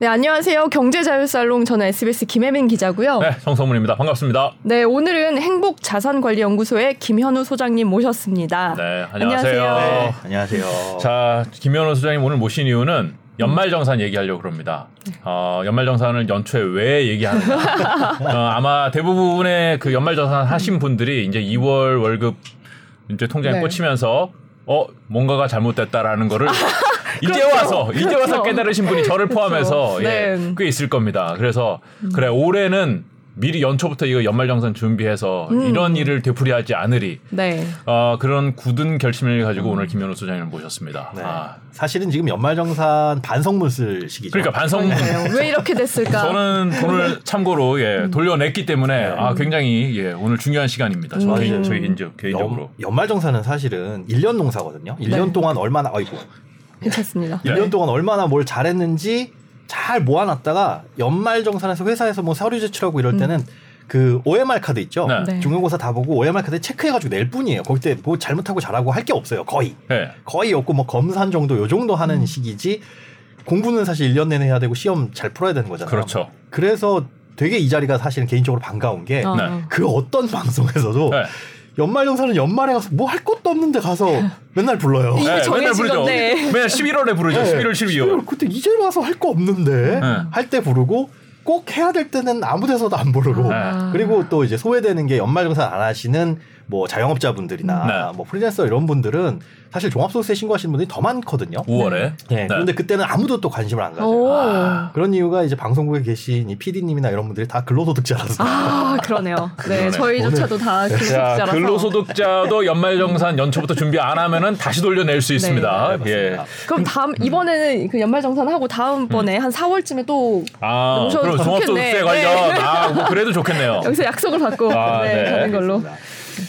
네, 안녕하세요. 경제자유살롱 저는 SBS 김혜민 기자고요. 네, 정성문입니다. 반갑습니다. 네, 오늘은 행복자산관리연구소의 김현우 소장님 모셨습니다. 네, 안녕하세요. 안녕하세요. 네, 안녕하세요. 자, 김현우 소장님 오늘 모신 이유는 연말정산 얘기하려고 그럽니다. 어, 연말정산을 연초에 왜 얘기하는가? 어, 아마 대부분의 그 연말정산 하신 분들이 이제 2월 월급 이제 통장에 네. 꽂히면서 어 뭔가가 잘못됐다라는 거를 이제 그렇죠. 와서 이제 와서 그렇죠. 깨달으신 분이 저를 포함해서 그렇죠. 예, 네. 꽤 있을 겁니다. 그래서 그래 올해는 미리 연초부터 이거 연말정산 준비해서 음. 이런 일을 되풀이하지 않으리 네. 어, 그런 굳은 결심을 가지고 오늘 김현우 소장님을 모셨습니다. 네. 아, 사실은 지금 연말정산 반성문 쓸 시기죠. 그러니까 반성. 네, 왜 이렇게 됐을까? 저는 돈을 참고로 예, 돌려냈기 때문에 아, 굉장히 예, 오늘 중요한 시간입니다. 저 음. 개인, 저희 개인적, 개인적으로. 연, 연말정산은 사실은 1년 농사거든요. 1년 네. 동안 얼마나 아이고 괜찮습니다. 네. 1년 동안 얼마나 뭘 잘했는지 잘 모아놨다가 연말 정산에서 회사에서 뭐 서류 제출하고 이럴 때는 그 OMR 카드 있죠. 네. 네. 중간고사 다 보고 OMR 카드 체크해가지고 낼 뿐이에요. 거기 때 뭐 잘못하고 잘하고 할 게 없어요. 거의 예. 거의 없고 뭐 검산 정도 요 정도 하는 시기지 공부는 사실 1년 내내 해야 되고 시험 잘 풀어야 되는 거잖아요. 그렇죠. 그래서 되게 이 자리가 사실은 개인적으로 반가운 게 어. 네. 그 어떤 방송에서도 네. 연말정산은 연말에 가서 뭐 할 것도 없는데 가서 맨날 불러요. 이미 네, 맨날 부르죠. 건데. 맨날 11월에 부르죠. 11월, 12월. 그때 이제 와서 할 거 없는데 네. 할때 부르고 꼭 해야 될 때는 아무 데서도 안 부르고 아. 그리고 또 이제 소외되는 게 연말정산 안 하시는 뭐 자영업자분들이나 네. 뭐 프리랜서 이런 분들은 사실 종합소득세 신고하시는 분들이 더 많거든요. 5월에. 네. 그런데 그때는 아무도 또 관심을 안 가져요. 오. 아. 그런 이유가 이제 방송국에 계신 이 PD님이나 이런 분들이 다 근로소득자라서 아, 그러네요. 네, 저희조차도 다 자, 근로소득자라서. 근로소득자도 연말정산 연초부터 준비 안 하면은 다시 돌려낼 수 있습니다. 네, 예. 그럼 다음 이번에는 그 연말정산 하고 다음 번에 한 4월쯤에 또 아, 오셔도 그럼 종합소득세 좋겠네. 관련. 네. 아, 뭐 그래도 좋겠네요. 여기서 약속을 받고 아, 네, 네. 가는 걸로.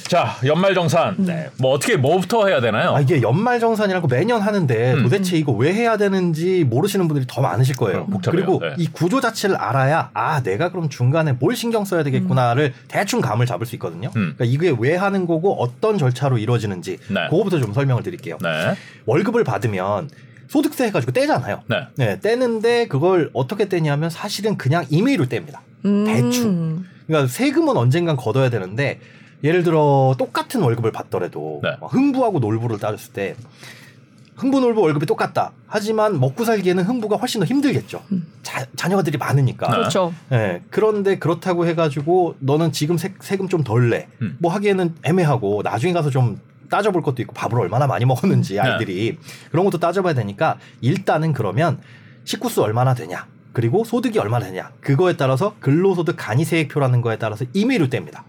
자, 연말정산. 뭐 어떻게, 뭐부터 해야 되나요? 아, 이게 연말정산이라고 매년 하는데 음. 도대체 이거 왜 해야 되는지 모르시는 분들이 더 많으실 거예요. 어, 복잡해요. 그리고 네. 이 구조 자체를 알아야 아 내가 그럼 중간에 뭘 신경 써야 되겠구나를 대충 감을 잡을 수 있거든요. 음. 그러니까 이게 왜 하는 거고 어떤 절차로 이루어지는지 네. 그거부터 좀 설명을 드릴게요. 네. 월급을 받으면 소득세 해가지고 떼잖아요. 네. 네, 떼는데 그걸 어떻게 떼냐면 사실은 그냥 임의로 뗍니다. 음. 대충. 그러니까 세금은 언젠간 걷어야 되는데 예를 들어 똑같은 월급을 받더라도 네. 막 흥부하고 놀부를 따졌을 때 흥부 놀부 월급이 똑같다. 하지만 먹고 살기에는 흥부가 훨씬 더 힘들겠죠. 자, 자녀들이 많으니까. 네. 그렇죠. 예, 그런데 그렇다고 해가지고 너는 지금 세, 세금 좀 덜 내. 음. 뭐 하기에는 애매하고 나중에 가서 좀 따져볼 것도 있고 밥을 얼마나 많이 먹었는지 아이들이 그런 것도 따져봐야 되니까 일단은 그러면 식구수 얼마나 되냐. 그리고 소득이 얼마나 되냐. 그거에 따라서 근로소득 간이세액표라는 거에 따라서 임의로 뗍니다.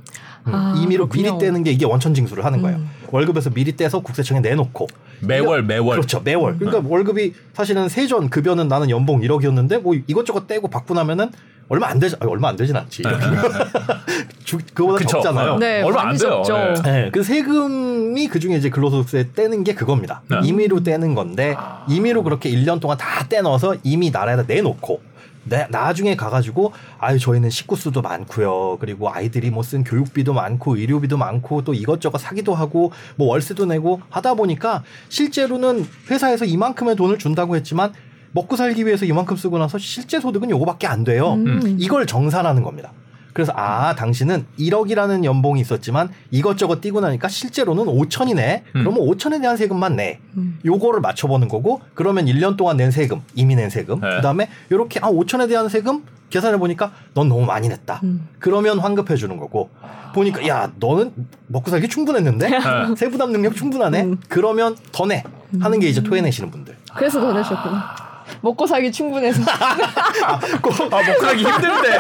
음, 아, 임의로 그렇군요. 미리 떼는 게 이게 원천 징수를 하는 거예요. 음. 월급에서 미리 떼서 국세청에 내놓고 매월, 매월. 그렇죠. 매월. 그러니까 월급이 사실은 세전 급여는 나는 연봉 1억이었는데 뭐 이것저것 떼고 받고 나면은 얼마 안 되지 얼마 안 되진 않지. 주- 그거보다 그쵸. 적잖아요. 네, 얼마 안 돼요. 네. 네, 그 세금이 그 중에 이제 근로소득세 떼는 게 그겁니다. 네. 임의로 떼는 건데 임의로 그렇게 1년 동안 다 떼넣어서 이미 나라에다 내놓고 나, 나중에 가가지고 아유 저희는 식구 수도 많고요. 그리고 아이들이 뭐 쓴 교육비도 많고 의료비도 많고 또 이것저것 사기도 하고 뭐 월세도 내고 하다 보니까 실제로는 회사에서 이만큼의 돈을 준다고 했지만 먹고 살기 위해서 이만큼 쓰고 나서 실제 소득은 요거밖에 안 돼요. 음. 이걸 정산하는 겁니다. 그래서 아 당신은 1억이라는 연봉이 있었지만 이것저것 띄고 나니까 실제로는 5천이네. 음. 그러면 5천에 대한 세금만 내. 음. 요거를 맞춰보는 거고 그러면 1년 동안 낸 세금 이미 낸 세금 네. 그다음에 요렇게 아 5천에 대한 세금 계산해 보니까 넌 너무 많이 냈다. 음. 그러면 환급해 주는 거고 보니까 야 너는 먹고 살기 충분했는데 네. 세부담 능력 충분하네. 음. 그러면 더 내. 하는 게 이제 토해내시는 분들. 그래서 더 내셨구나. 먹고 살기 충분해서. 아, 먹고 살기 힘든데.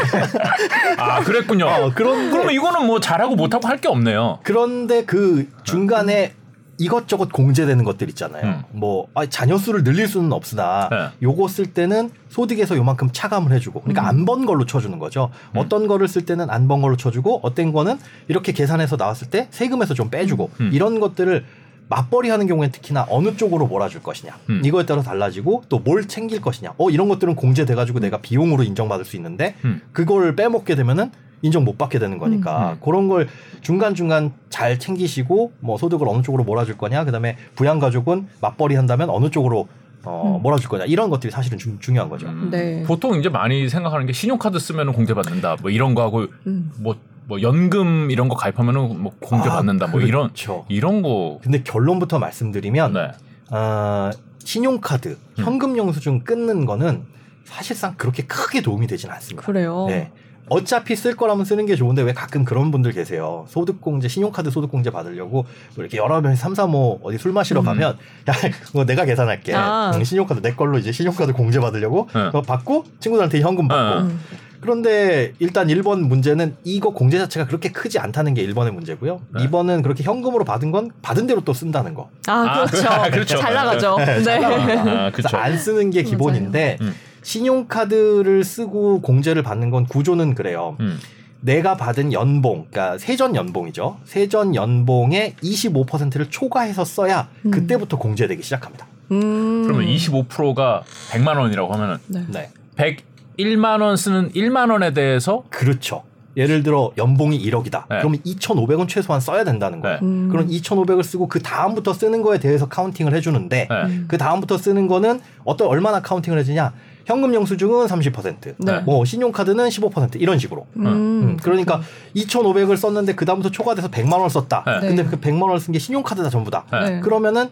아, 그랬군요. 어, 그런데 그러면 이거는 뭐 잘하고 못하고 할 게 없네요. 그런데 그 중간에 이것저것 공제되는 것들 있잖아요. 음. 뭐 아, 자녀 수를 늘릴 수는 없으나 네. 요거 쓸 때는 소득에서 요만큼 차감을 해주고 음. 그러니까 안번 걸로 쳐주는 거죠. 어떤 거를 쓸 때는 안 번 걸로 쳐주고 어떤 거는 이렇게 계산해서 나왔을 때 세금에서 좀 빼주고 음. 이런 것들을 맞벌이 하는 경우에 특히나 어느 쪽으로 몰아줄 것이냐 음. 이거에 따라 달라지고 또 뭘 챙길 것이냐 어 이런 것들은 공제돼 가지고 내가 비용으로 인정받을 수 있는데 음. 그걸 빼먹게 되면은 인정 못 받게 되는 거니까 음. 그런 걸 중간 중간 잘 챙기시고 뭐 소득을 어느 쪽으로 몰아줄 거냐 그다음에 부양 가족은 맞벌이 한다면 어느 쪽으로 어, 몰아줄 거냐 이런 것들이 사실은 중, 중요한 거죠. 음. 네. 보통 이제 많이 생각하는 게 신용카드 쓰면 공제 받는다. 뭐 이런 거 하고 음. 뭐, 뭐 연금 이런 거 가입하면은 뭐 공제 아, 받는다. 뭐 이런 그렇죠. 이런 거. 근데 결론부터 말씀드리면 네. 어, 신용카드, 음. 현금 영수증 끊는 거는 사실상 그렇게 크게 도움이 되진 않습니다. 그래요. 네. 어차피 쓸 거라면 쓰는 게 좋은데 왜 가끔 그런 분들 계세요. 소득공제, 신용카드 소득공제 받으려고 뭐 이렇게 여러 명이 삼삼오 어디 술 마시러 음. 가면 야, 그거 내가 계산할게. 아. 응, 신용카드 내 걸로 이제 신용카드 공제 받으려고 네. 그거 받고 친구들한테 현금 받고. 네. 음. 그런데 일단 1번 문제는 이거 공제 자체가 그렇게 크지 않다는 게 1번의 문제고요. 네. 2번은 그렇게 현금으로 받은 건 받은 대로 또 쓴다는 거. 아, 아, 그렇죠. 그렇죠. 잘 나가죠. 네, 잘 네. 아, 그렇죠. 안 쓰는 게 기본인데 음. 신용카드를 쓰고 공제를 받는 건 구조는 그래요. 음. 내가 받은 연봉, 그러니까 세전 연봉이죠. 세전 연봉의 25%를 초과해서 써야 음. 그때부터 공제되기 시작합니다. 음. 그러면 25%가 100만 원이라고 하면은 네. 네. 101만 원 쓰는 1만 원에 대해서 그렇죠. 예를 들어 연봉이 1억이다. 네. 그러면 2,500은 최소한 써야 된다는 거예요. 네. 음. 그럼 2,500을 쓰고 그 다음부터 쓰는 거에 대해서 counting을 해주는데 네. 음. 그 다음부터 쓰는 거는 어떤 얼마나 counting을 해주냐? 현금 영수증은 30%, 네. 뭐 신용카드는 15% 이런 식으로. 음. 음, 그러니까 2,500을 썼는데 그 다음부터 초과돼서 100만 원을 썼다. 네. 근데 네. 그 100만 원을 쓴게 신용카드다 전부다. 그러면은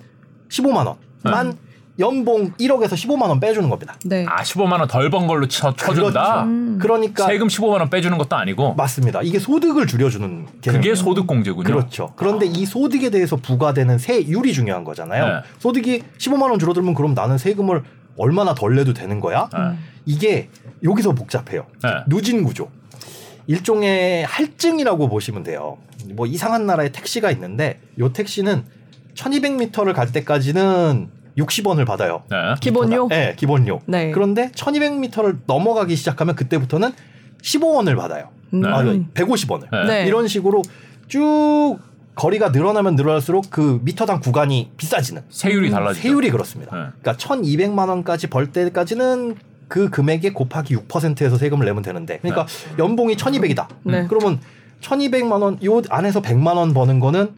15만 원만 연봉 1억에서 15만 원 빼주는 겁니다. 네. 아 15만 원 덜 번 걸로 쳐, 쳐준다. 그렇죠. 음. 그러니까 세금 15만 원 빼주는 것도 아니고 맞습니다. 이게 소득을 줄여주는 그게 개념이에요. 소득 공제군요. 그렇죠. 그런데 이 소득에 대해서 부과되는 세율이 중요한 거잖아요. 네. 소득이 15만 원 줄어들면 그럼 나는 세금을 얼마나 덜 내도 되는 거야? 네. 이게 여기서 복잡해요. 네. 누진 구조. 일종의 할증이라고 보시면 돼요. 뭐 이상한 나라의 택시가 있는데 요 택시는 1200m를 갈 때까지는 60원을 받아요. 네. 기본요? 네, 기본료. 네. 그런데 1200m를 넘어가기 시작하면 그때부터는 15원을 받아요. 음. 아, 150원을. 네. 네. 이런 식으로 쭉 거리가 늘어나면 늘어날수록 그 미터당 구간이 비싸지는 세율이 달라지죠. 세율이 그렇습니다. 네. 그러니까 1,200만 원까지 벌 때까지는 그 금액에 곱하기 6%에서 세금을 내면 되는데 그러니까 연봉이 1,200이다. 네. 그러면 1,200만 원, 요 안에서 100만 원 버는 거는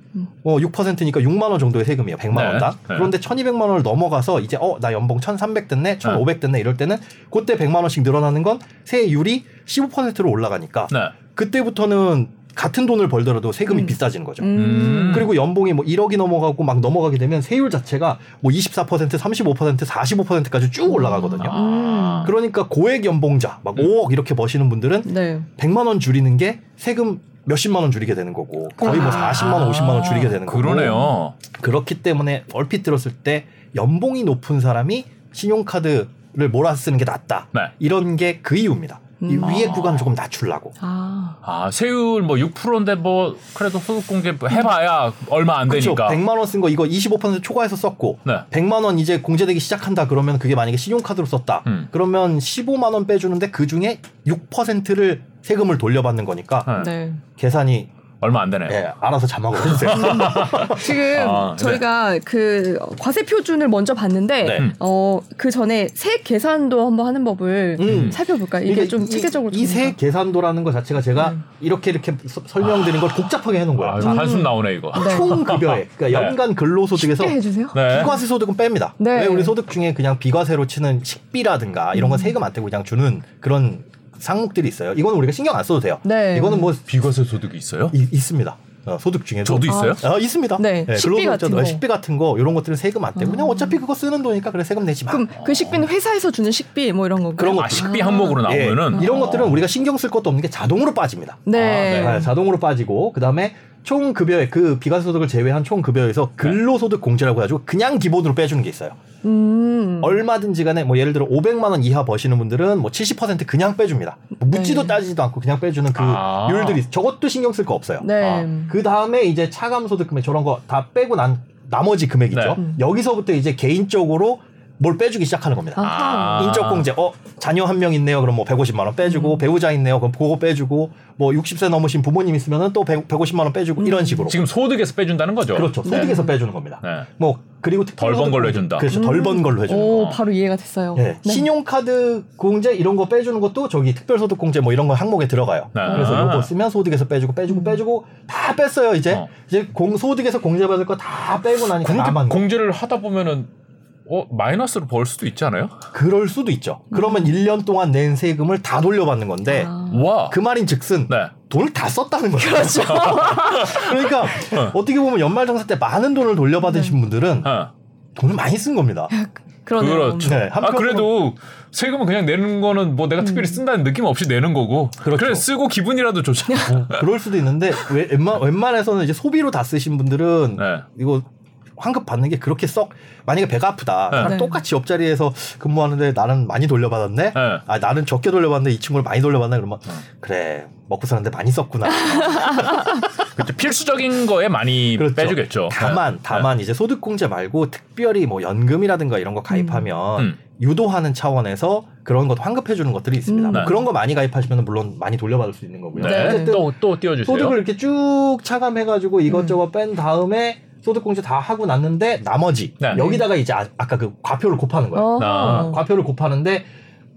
어 6%니까 6만 원 정도의 세금이에요. 100만 네. 원당. 네. 그런데 1,200만 원을 넘어가서 이제 어 나 연봉 1,300 됐네, 1,500 됐네 이럴 때는 그때 100만 원씩 늘어나는 건 세율이 15%로 올라가니까 네. 그때부터는 같은 돈을 벌더라도 세금이 음. 비싸지는 거죠. 음. 그리고 연봉이 뭐 1억이 넘어가고 막 넘어가게 되면 세율 자체가 뭐 24%, 35%, 45%까지 쭉 올라가거든요. 아. 그러니까 고액 연봉자 막 5억 이렇게 버시는 분들은 네. 100만 원 줄이는 게 세금 몇십만 원 줄이게 되는 거고 거의 뭐 40만 원, 50만 원 줄이게 되는 거고 그러네요. 그렇기 때문에 얼핏 들었을 때 연봉이 높은 사람이 신용카드를 몰아 쓰는 게 낫다. 네. 이런 게 그 이유입니다. 이 음. 위에 아. 구간 조금 낮추려고. 아. 아 세율 뭐 6%인데 뭐 그래도 소득 공제 해봐야 얼마 안 그렇죠. 되니까. 100만 원 쓴 거 이거 25% 초과해서 썼고 네. 100만 원 이제 공제되기 시작한다 그러면 그게 만약에 신용카드로 썼다. 음. 그러면 15만 원 빼주는데 그 중에 6%를 세금을 돌려받는 거니까 네. 네. 계산이 얼마 안 되네. 예, 알아서 자막으로 해주세요. 지금 아, 네. 저희가 그 과세 표준을 먼저 봤는데 네. 음. 어그 전에 세액 계산도 한번 하는 법을 음. 살펴볼까요? 이게 좀 체계적으로 이세 계산도라는 것 자체가 제가 네. 이렇게 이렇게 서- 설명드린 걸 복잡하게 해놓은 거예요. 아, 이거 한숨 나오네 이거. 네. 총 급여액, 그러니까 네. 연간 근로소득에서 쉽게 해주세요. 네. 비과세 소득은 뺍니다. 네. 왜 우리 소득 중에 그냥 비과세로 치는 식비라든가 이런 건 음. 세금 안 떼고 그냥 주는 그런 상목들이 있어요. 이거는 우리가 신경 안 써도 돼요. 네. 이거는 뭐 비과세 소득이 있어요? 이- 있습니다. 어, 소득 중에도 저도 있어요? 어, 있습니다. 네, 식비 근로소득자도 같은 거. 식비 같은 거 이런 것들은 세금 안 떼고 그냥 아. 어차피 그거 쓰는 돈이니까 그래 세금 내지 마. 그럼 그 식비는 회사에서 주는 식비 뭐 이런 거 그런 거 아, 식비 항목으로 예, 나오면은 이런 것들은 우리가 신경 쓸 것도 없는 게 자동으로 빠집니다. 네. 아, 네, 자동으로 빠지고 그다음에 총 급여액 그 비과세 소득을 제외한 총 급여에서 근로소득 공제라고 해가지고 그냥 기본으로 빼주는 게 있어요. 음. 얼마든지 간에 뭐 예를 들어 500만 원 이하 버시는 분들은 뭐 70% 그냥 빼줍니다. 뭐 묻지도 네. 따지지도 않고 그냥 빼주는 그 아. 율들이 저것도 신경 쓸 거 없어요. 네. 아, 그 다음에 이제 차감 소득 금액 저런 거 다 빼고 난 나머지 금액 있죠. 네. 여기서부터 이제 개인적으로 뭘 빼주기 시작하는 겁니다. 아하. 아. 인적 공제. 어, 자녀 한 명 있네요. 그럼 뭐 150만 원 음. 빼주고 배우자 있네요. 그럼 그거 빼주고 뭐 60세 넘으신 부모님 있으면은 또 100, 150만 원 빼주고 음. 이런 식으로. 지금 소득에서 빼준다는 거죠. 그렇죠. 소득에서 빼주는 겁니다. 네. 뭐 그리고 덜 번 걸로 해준다. 그렇죠. 덜번 걸로 해주는 오 거. 바로 이해가 됐어요. 예, 네. 신용카드 공제 이런 거 빼주는 것도 저기 특별소득 공제 뭐 이런 거 항목에 들어가요. 네. 그래서 아. 요거 쓰면 소득에서 빼주고 빼주고 빼주고 다 뺐어요 이제 어. 이제 공 소득에서 공제 받을 거 다 빼고 나니까 나만 공제를 하다 보면은 어 마이너스로 벌 수도 있지 않아요? 그럴 수도 있죠. 그러면 1년 동안 낸 세금을 다 돌려받는 건데 아. 와. 그 말인 즉슨 네. 돈을 다 썼다는 거죠. 그러니까 어떻게 보면 연말정산 때 많은 돈을 돌려받으신 분들은 어. 돈을 많이 쓴 겁니다. 그러네요. 그렇죠. 네, 아 그래도 세금은 그냥 내는 거는 뭐 내가 특별히 쓴다는 느낌 없이 내는 거고. 그렇죠. 래 쓰고 기분이라도 좋잖아. 그럴 수도 있는데 왜- 웬만, 웬만해서는 이제 소비로 다 쓰신 분들은 네. 이거 환급 받는 게 그렇게 썩 만약에 배가 아프다 네. 나랑 네. 똑같이 옆자리에서 근무하는데 나는 많이 돌려받았네 네. 아 나는 적게 돌려받는데 이 친구를 많이 돌려받네 그러면 그래 먹고 사는데 많이 썼구나 그렇죠. 필수적인 거에 많이 그렇죠. 빼주겠죠. 다만 네. 다만 이제 소득공제 말고 특별히 뭐 연금이라든가 이런 거 가입하면 음. 유도하는 차원에서 그런 것 환급해 주는 것들이 있습니다 음. 뭐 네. 그런 거 많이 가입하시면 물론 많이 돌려받을 수 있는 거고요 네. 어쨌든 또 또 띄워주세요. 소득을 이렇게 쭉 차감해가지고 이것저것 뺀 다음에 소득공제 다 하고 났는데 나머지 네. 여기다가 이제 아, 까그 과표를 곱하는 거예요. 어. 아. 과표를 곱하는데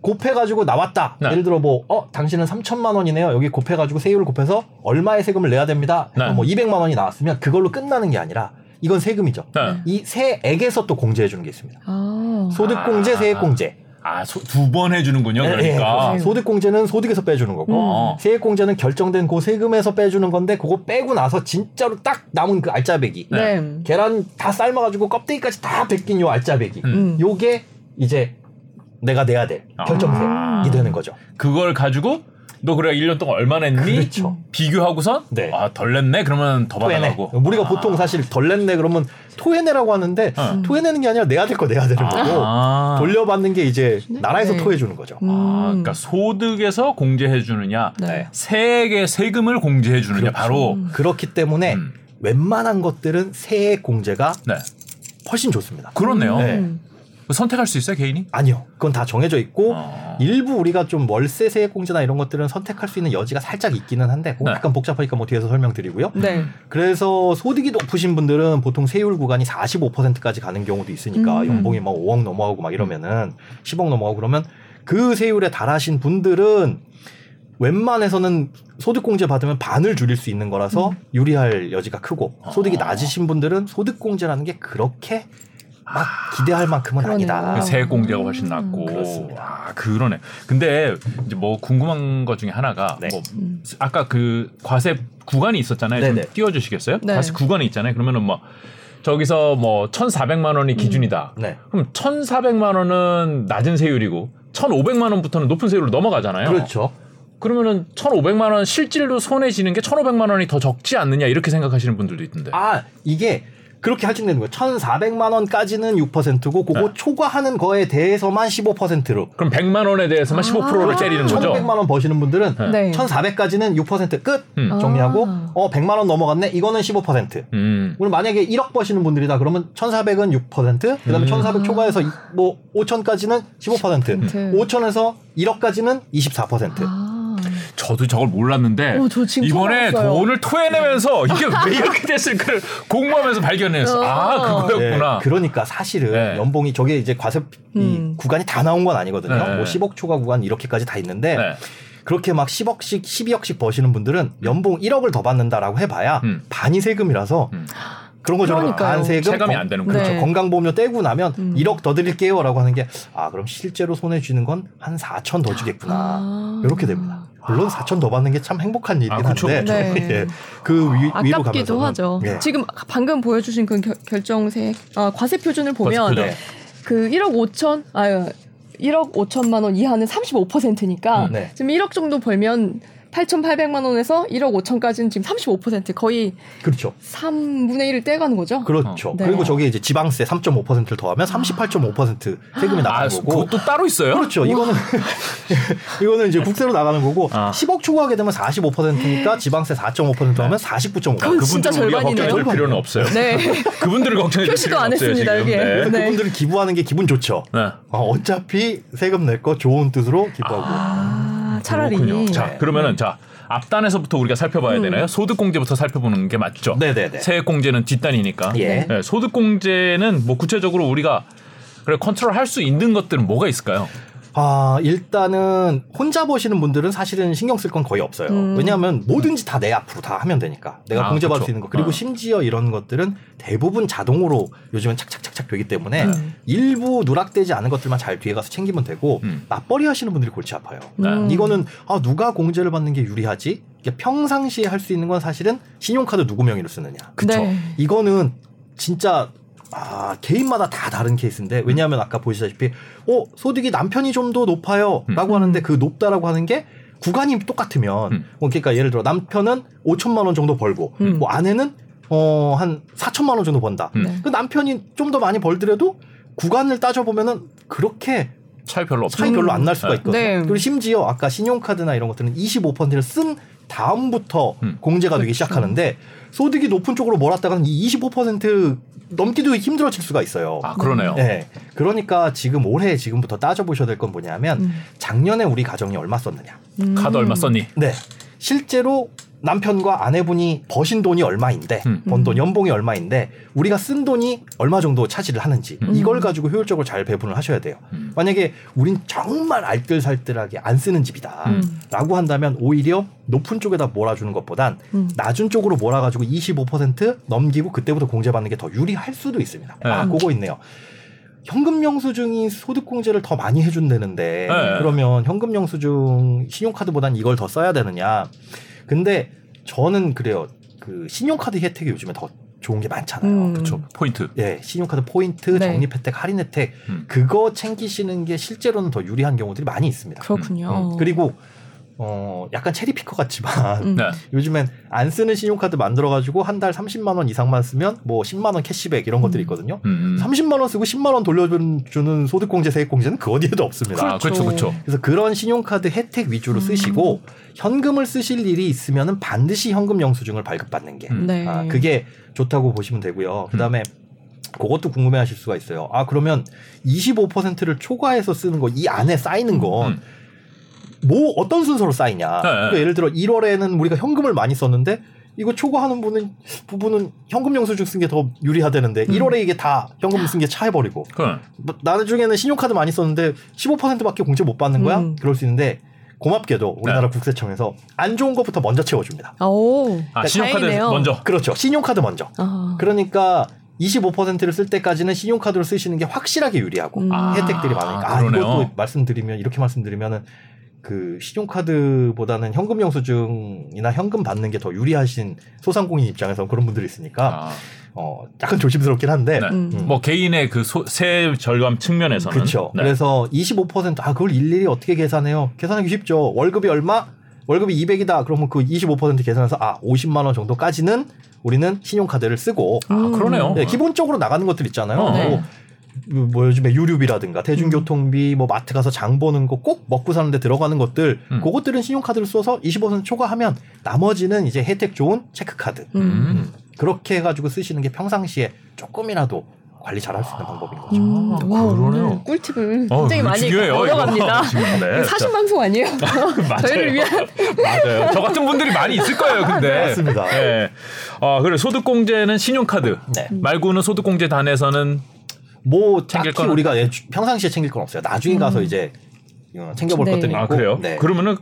곱해가지고 나왔다. 네. 예를 들어 뭐, 어, 당신은 3천만 원이네요. 여기 곱해가지고 세율을 곱해서 얼마의 세금을 내야 됩니다. 네. 뭐 200만 원이 나왔으면 그걸로 끝나는 게 아니라 이건 세금이죠. 네. 이 세액에서 또 공제해 주는 게 있습니다. 아. 소득공제, 아. 세액공제. 아 두 번 해주는군요. 예, 예, 그러니까. 그렇죠. 소득 공제는 소득에서 빼주는 거고 음. 세액 공제는 결정된 그 세금에서 빼주는 건데 그거 빼고 나서 진짜로 딱 남은 그 알짜배기 네. 계란 다 삶아가지고 껍데기까지 다 벗긴 요 알짜배기 음. 요게 이제 내가 내야 될 아. 결정세이 되는 거죠. 그걸 가지고 너 그래 1년 동안 얼마 냈니? 그렇죠. 비교하고선 네. 아덜 냈네 그러면 더. 받아가고 우리가 보통 사실 덜 냈네 그러면 토해내라고 하는데 어. 토해내는 게 아니라 내야 될 거 내야 되는 거고 아. 돌려받는 게 이제 나라에서 네. 토해주는 거죠. 음. 아, 그러니까 소득에서 공제해 주느냐, 네. 세액의 세금을 공제해 주느냐 그렇죠. 바로 그렇기 때문에 음. 웬만한 것들은 세액 공제가 네 훨씬 좋습니다. 그렇네요. 네. 음. 선택할 수 있어요 개인이? 아니요. 그건 다 정해져 있고 어. 일부 우리가 좀 월세 세액 공제나 이런 것들은 선택할 수 있는 여지가 살짝 있기는 한데 그건 네. 약간 복잡하니까 뭐 뒤에서 설명드리고요. 네. 그래서 소득이 높으신 분들은 보통 세율 구간이 45%까지 가는 경우도 있으니까 음. 연봉이 막 5억 넘어가고 막 이러면은 10억 넘어가고 그러면 그 세율에 달하신 분들은 웬만해서는 소득공제 받으면 반을 줄일 수 있는 거라서 음. 유리할 여지가 크고 소득이 아. 낮으신 분들은 소득공제라는 게 그렇게 막 기대할 만큼은 그러네요. 아니다. 세액 공제가 훨씬 음. 낮고 그렇습니다. 아 그러네. 근데 이제 뭐 궁금한 것 중에 하나가 네. 뭐 음. 아까 그 과세 구간이 있었잖아요. 좀 네네. 띄워 주시겠어요? 네. 과세 구간이 있잖아요. 그러면은 뭐 저기서 뭐 1,400만 원이 기준이다. 네. 그럼 1,400만 원은 낮은 세율이고 1,500만 원부터는 높은 세율로 넘어가잖아요. 그렇죠. 그러면은 1,500만 원 실질로 손해 지는 게 1,500만 원이 더 적지 않느냐 이렇게 생각하시는 분들도 있던데. 아 이게 그렇게 할증되는 거예요. 1,400만 원까지는 6%고 그거 네. 초과하는 거에 대해서만 15%로. 그럼 100만 원에 대해서만 15%를 때리는 거죠. 1,500만 원 버시는 분들은 네. 1,400까지는 6%끝 음. 정리하고 아. 어 100만 원 넘어갔네. 이거는 15%. 음. 그럼 만약에 1억 버시는 분들이다. 그러면 1,400은 6%, 그다음에 음. 1,400 초과해서 이- 뭐 5,000까지는 15%, 음. 5,000에서 1억까지는 24%. 아. 저도 저걸 몰랐는데 어, 저 지금 이번에 알았어요. 돈을 토해내면서 이게 왜 이렇게 됐을까를 공부하면서 발견했어. 아 어. 그거였구나. 네, 그러니까 사실은 네. 연봉이 저게 이제 과세 이 음. 구간이 다 나온 건 아니거든요. 네. 뭐 10억 초과 구간 이렇게까지 다 있는데 네. 그렇게 막 10억씩 12억씩 버시는 분들은 연봉 1억을 더 받는다라고 해봐야 음. 반이 세금이라서 음. 그런 거죠. 그러니까요. 반 세금 체감이 건- 안 되는 그렇죠. 네. 건강보험료 떼고 나면 음. 1억 더 드릴게요라고 하는 게 아 그럼 실제로 손해 쥐는 건 한 4천 더 주겠구나 아. 이렇게 됩니다. 물론 4천 더 받는 게 참 행복한 일이긴 아, 그쵸, 한데. 네. 예. 그 위, 위로 가면서 하죠. 예. 지금 방금 보여주신 그 결, 결정세 아, 과세 표준을 보면 네. 그 1억 5천 아유 1억 5천만 원 이하는 35%니까 음, 네. 지금 1억 정도 벌면 8,800만 원에서 1억 5천까지는 지금 35% 거의 그렇죠. 3분의 1을 떼가는 거죠. 그렇죠. 네. 그리고 저기 이제 지방세 3.5%를 더하면 38.5% 세금이 아 나가는 거고. 그것도 따로 있어요? 그렇죠. 이거는 이거는 이제 국세로 나가는 거고 아. 10억 초과하게 되면 45%니까 지방세 4.5% 하면 49.5%. 그건 진짜 그분들 우리가 절반이네요. 걱정해 줄 필요는 없어요. 네. 그분들을 걱정해 줄 표시도 필요는 안 없어요. 네. 네. 그분들은 기부하는 게 기분 좋죠. 네. 어, 어차피 세금 낼 거 좋은 뜻으로 기부하고. 아, 차라리 그렇군요. 자, 네. 그러면은 자 앞단에서부터 우리가 살펴봐야 되나요? 소득공제부터 살펴보는 게 맞죠? 네네네. 세액공제는 뒷단이니까. 예. 네, 소득공제는 뭐 구체적으로 우리가 그래 컨트롤 할 수 있는 것들은 뭐가 있을까요? 아, 일단은 혼자 버시는 분들은 사실은 신경 쓸 건 거의 없어요. 음. 왜냐하면 뭐든지 다 내 앞으로 다 하면 되니까. 내가 아, 공제받을 그쵸. 수 있는 거. 그리고 어. 심지어 이런 것들은 대부분 자동으로 요즘은 착착착착 착착 되기 때문에 음. 일부 누락되지 않은 것들만 잘 뒤에 가서 챙기면 되고 음. 맞벌이 하시는 분들이 골치 아파요. 음. 이거는 아 누가 공제를 받는 게 유리하지? 평상시에 할 수 있는 건 사실은 신용카드 누구 명의로 쓰느냐. 그쵸. 네. 이거는 진짜 아 개인마다 다 다른 케이스인데 왜냐하면 아까 보시다시피 어 소득이 남편이 좀 더 높아요라고 음. 하는데 그 높다라고 하는 게 구간이 똑같으면 음. 어, 그러니까 예를 들어 남편은 5천만 원 정도 벌고 음. 뭐 아내는 어한 4천만 원 정도 번다. 음. 네. 그 남편이 좀 더 많이 벌더라도 구간을 따져 보면은 그렇게 차이 별로 없어. 차이 별로 안 날 수가 네. 있거든요. 네. 그리고 심지어 아까 신용카드나 이런 것들은 25%를 쓴 다음부터 음. 공제가 되기. 시작하는데 소득이 높은 쪽으로 몰았다가는 이25% 넘기도 힘들어질 수가 있어요. 아 그러네요. 네. 그러니까 지금 올해 지금부터 따져보셔야 될 건 뭐냐면 음. 작년에 우리 가정이 얼마 썼느냐. 음. 카드 얼마 썼니? 네. 실제로 남편과 아내분이 버신 돈이 얼마인데 음. 번돈 연봉이 얼마인데 우리가 쓴 돈이 얼마 정도 차지를 하는지 음. 이걸 가지고 효율적으로 잘 배분을 하셔야 돼요. 음. 만약에 우린 정말 알뜰살뜰하게 안 쓰는 집이다 음. 라고 한다면 오히려 높은 쪽에다 몰아주는 것보단 음. 낮은 쪽으로 몰아가지고 25% 넘기고 그때부터 공제받는 게 더 유리할 수도 있습니다. 아, 네. 그거 있네요. 현금 영수증이 소득 공제를 더 많이 해준다는데 네. 그러면 현금 영수증 신용카드보단 이걸 더 써야 되느냐? 근데 저는 그래요. 그 신용카드 혜택이 요즘에 더 좋은 게 많잖아요. 음. 그렇죠. 포인트. 예, 신용카드 포인트, 네. 적립 혜택, 할인 혜택 음. 그거 챙기시는 게 실제로는 더 유리한 경우들이 많이 있습니다. 그렇군요. 음, 그리고 어 약간 cherry picker 같지만 음. 네. 요즘엔 안 쓰는 신용카드 만들어 가지고 한 달 30만 원 이상만 쓰면 뭐 10만 원 cashback 이런 것들이 있거든요. 음. 30만 원 쓰고 10만 원 돌려주는 소득공제 세액공제는 그 어디에도 없습니다. 아, 그렇죠, 그렇죠. 그래서 그런 신용카드 혜택 위주로 쓰시고 현금을 쓰실 일이 있으면은 반드시 현금 영수증을 발급받는 게 음. 네. 아, 그게 좋다고 보시면 되고요. 그다음에 그것도 궁금해 하실 수가 있어요. 아 그러면 25%를 초과해서 쓰는 거 이 안에 쌓이는 건 음. 뭐 어떤 순서로 쌓이냐. 그러니까 예를 들어 1월에는 우리가 현금을 많이 썼는데 이거 초과하는 분은 부분은 현금 영수증 쓴 게 더 유리하다는데 1월에 이게 다 현금 쓴 게 차해버리고 그뭐 나중에는 신용카드 많이 썼는데 15%밖에 공제 못 받는 거야? 음. 그럴 수 있는데 고맙게도 우리나라 네. 국세청에서 안 좋은 것부터 먼저 채워줍니다. 오. 아, 신용카드 다행이네요. 먼저. 그렇죠. 신용카드 먼저. 아. 그러니까 25%를 쓸 때까지는 신용카드로 쓰시는 게 확실하게 유리하고 음. 혜택들이 많으니까 아, 그러네요. 이것도 말씀드리면 이렇게 말씀드리면은 그 신용카드보다는 현금 영수증이나 현금 받는 게 더 유리하신 소상공인 입장에서 그런 분들이 있으니까 아, 어 약간 조심스럽긴 한데 네. 음. 뭐 개인의 그세 절감 측면에서는 그렇죠. 네. 그래서 25%아 그걸 일일이 어떻게 계산해요? 계산하기 쉽죠. 월급이 얼마? 월급이 200이다. 그러면 그 25% 계산해서 아 50만 원 정도까지는 우리는 신용카드를 쓰고 아, 그러네요. 네, 기본적으로 나가는 것들 있잖아요. 어. 뭐, 뭐 요즘에 유류비라든가 대중교통비, 뭐 마트 가서 장 보는 거 꼭 먹고 사는데 들어가는 것들, 음. 그것들은 신용카드를 써서 25% 초과하면 나머지는 이제 혜택 좋은 체크카드. 음. 음, 그렇게 해가지고 쓰시는 게 평상시에 조금이라도 관리 잘할 수 있는 방법인 거죠. 음. 아, 와, 그러네요. 오늘 꿀팁을 어, 굉장히 이거 많이. 얻어갑니다. 네. 사신 방송 아니에요? 저희를 위한 맞아요. 저 같은 분들이 많이 있을 거예요, 근데. 맞습니다. 네. 어, 그래 소득공제는 신용카드 네. 말고는 소득공제 단에서는 뭐 챙길 딱히 우리가 예, 주- 평상시에 챙길 건 없어요. 나중에 가서 이제 어, 챙겨볼 네. 것들이 있고. 아 그래요? 네. 그러면은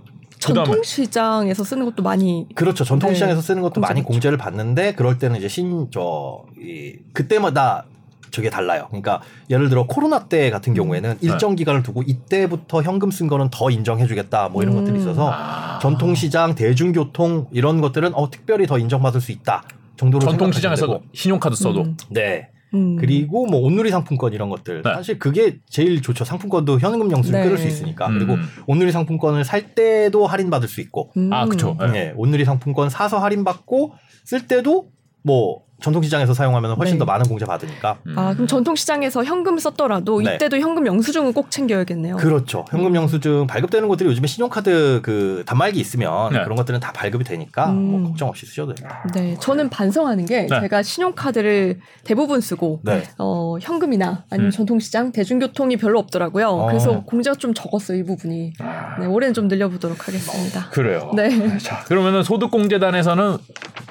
그다음에 전통 시장에서 쓰는 것도 많이 그렇죠. 전통시장에서 네. 쓰는 것도 많이 공제받죠. 공제를 받는데 그럴 때는 이제 신저 이, 그때마다 저게 달라요. 그러니까 예를 들어 코로나 때 같은 경우에는 일정 기간을 두고 이때부터 현금 쓴 거는 더 인정해주겠다 뭐 이런 음. 것들이 있어서 아. 전통시장, 대중교통 이런 것들은 어 특별히 더 인정받을 수 있다 정도로 전통시장에서 생각하시면 되고. 신용카드 써도 음. 네 음. 그리고 뭐 온누리 상품권 이런 것들 네. 사실 그게 제일 좋죠. 상품권도 현금 영수증 네. 끊을 수 있으니까 음. 그리고 온누리 상품권을 살 때도 할인 받을 수 있고 음. 아 그렇죠. 네. 네, 온누리 상품권 사서 할인 받고 쓸 때도 뭐 전통시장에서 사용하면 훨씬 네. 더 많은 공제 받으니까 음. 아 그럼 전통시장에서 현금 썼더라도 네. 이때도 현금 영수증은 꼭 챙겨야겠네요. 그렇죠. 현금 영수증 발급되는 것들이 요즘에 신용카드 그 단말기 있으면 네. 그런 것들은 다 발급이 되니까 음. 뭐 걱정 없이 쓰셔도 돼요. 네, 저는 반성하는 게 네. 제가 신용카드를 대부분 쓰고 네. 어, 현금이나 아니면 음. 전통시장, 대중교통이 별로 없더라고요. 어. 그래서 공제가 좀 적었어요, 이 부분이. 네, 올해는 좀 늘려보도록 하겠습니다. 그래요. 네. 자 그러면은 소득공제단에서는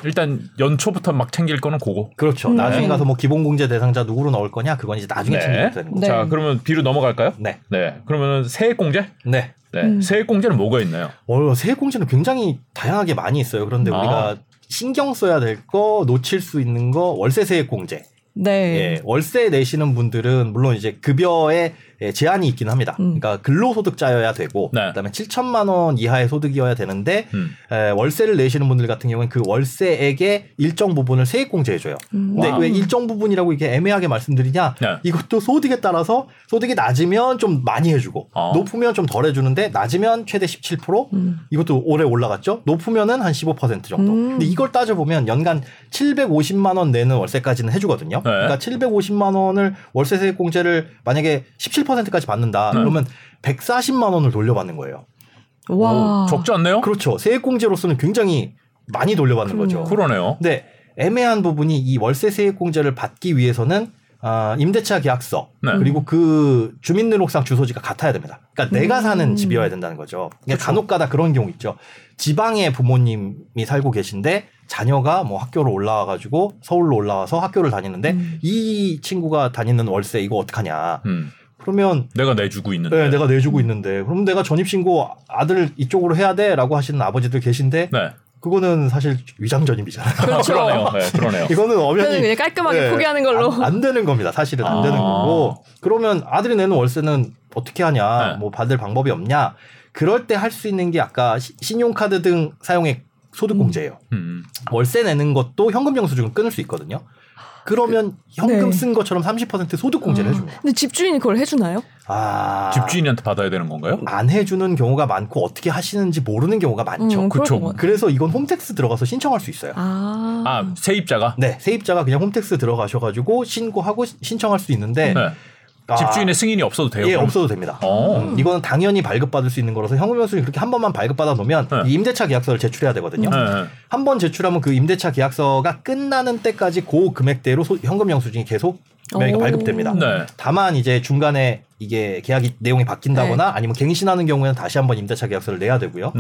일단 연초부터 막 챙길 거는 그거. 그렇죠. 음. 나중에 네. 가서 뭐 기본 공제 대상자 누구로 넣을 거냐 그건 이제 나중에 네. 챙기면 되는 거죠. 네. 자 그러면 B로 넘어갈까요? 네. 네. 그러면은 세액 공제? 네. 네. 음. 세액 공제는 뭐가 있나요? 어, 세액 공제는 굉장히 다양하게 많이 있어요. 그런데 아. 우리가 신경 써야 될 거, 놓칠 수 있는 거, 월세 세액 공제. 네. 예, 월세 내시는 분들은 물론 이제 급여에 예, 제한이 있긴 합니다. 음. 그러니까 근로소득자여야 되고 네. 그다음에 7천만 원 이하의 소득이어야 되는데 음. 에, 월세를 내시는 분들 같은 경우는 그 월세액의 일정 부분을 세액공제해 줘요. 음. 근데 와. 왜 일정 부분이라고 이렇게 애매하게 말씀드리냐? 네. 이것도 소득에 따라서 소득이 낮으면 좀 많이 해주고 어. 높으면 좀 덜 해주는데 낮으면 최대 17% 음. 이것도 올해 올라갔죠. 높으면은 한 15% 정도. 음. 근데 이걸 따져 보면 연간 750만 원 내는 월세까지는 해주거든요. 그러니까 750만 원을 월세 세액 공제를 만약에 17% 까지 받는다. 네. 그러면 140만 원을 돌려받는 거예요. 와. 오, 적지 않네요? 그렇죠. 세액 공제로서는 굉장히 많이 돌려받는 거죠. 그러네요. 근데 애매한 부분이 이 월세 세액 공제를 받기 위해서는 아, 임대차 계약서 네. 그리고 그 주민등록상 주소지가 같아야 됩니다. 그러니까 내가 음. 사는 집이어야 된다는 거죠. 그러니까 간혹가다 그런 경우 있죠. 지방에 부모님이 살고 계신데 자녀가 뭐 학교로 올라와 가지고 서울로 올라와서 학교를 다니는데 음. 이 친구가 다니는 월세 이거 어떡하냐. 음. 그러면 내가 내주고 있는데. 네, 내가 내주고 있는데 그럼 내가 전입 신고 아들 이쪽으로 해야 돼라고 하시는 아버지들 계신데 네. 그거는 사실 위장 전입이잖아요. 그렇죠. 그러네요. 네, 그러네요. 이거는 저는 엄연히 그냥 깔끔하게 네, 포기하는 걸로. 안, 안 되는 겁니다. 사실은 안 아. 되는 거고. 그러면 아들이 내는 월세는 어떻게 하냐? 네. 뭐 받을 방법이 없냐? 그럴 때 할 수 있는 게 아까 시- 신용카드 등 사용액 소득 공제예요. 음. 월세 내는 것도 현금 영수증을 끊을 수 있거든요. 그러면 현금 네. 쓴 것처럼 30% 소득 공제를 아, 해줍니다. 근데 집주인이 그걸 해주나요? 아, 집주인한테 받아야 되는 건가요? 안 해주는 경우가 많고 어떻게 하시는지 모르는 경우가 많죠. 음, 그쵸. 것 같아요. 그래서 이건 홈택스 들어가서 신청할 수 있어요. 아. 아, 세입자가? 네, 세입자가 그냥 홈택스 들어가셔가지고 신고하고 시- 신청할 수 있는데 네. 아, 집주인의 승인이 없어도 돼요? 예, 그럼? 없어도 됩니다. 어. 음, 이거는 당연히 발급받을 수 있는 거라서 현금 영수증 그렇게 한 번만 발급받아 놓으면 네. 이 임대차 계약서를 제출해야 되거든요. 네, 네. 한번 제출하면 그 임대차 계약서가 끝나는 때까지 그 금액대로 소- 현금 영수증이 계속 오. 발급됩니다. 네. 다만 이제 중간에 이게 계약이 내용이 바뀐다거나 아니면 갱신하는 경우에는 다시 한번 임대차 계약서를 내야 되고요.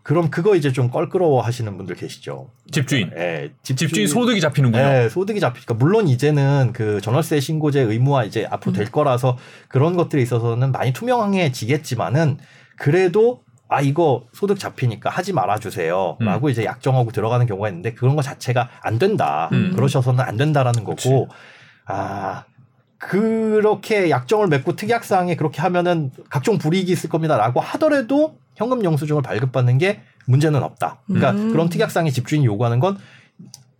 네. 그럼 그거 이제 좀 껄끄러워 하시는 분들 계시죠. 집주인. 예, 집주인 소득이 잡히는군요. 네, 소득이 잡히니까 물론 이제는 그 전월세 신고제 의무화 이제 앞으로 음. 될 거라서 그런 것들에 있어서는 많이 투명해지겠지만은 그래도 아 이거 소득 잡히니까 하지 말아 주세요라고 음. 이제 약정하고 들어가는 경우가 있는데 그런 거 자체가 안 된다. 음. 그러셔서는 안 된다라는 거고 그치. 아 그렇게 약정을 맺고 특약 사항에 그렇게 하면은 각종 불이익이 있을 겁니다라고 하더라도 현금 영수증을 발급받는 게 문제는 없다. 그러니까 음. 그런 특약 사항에 집주인이 요구하는 건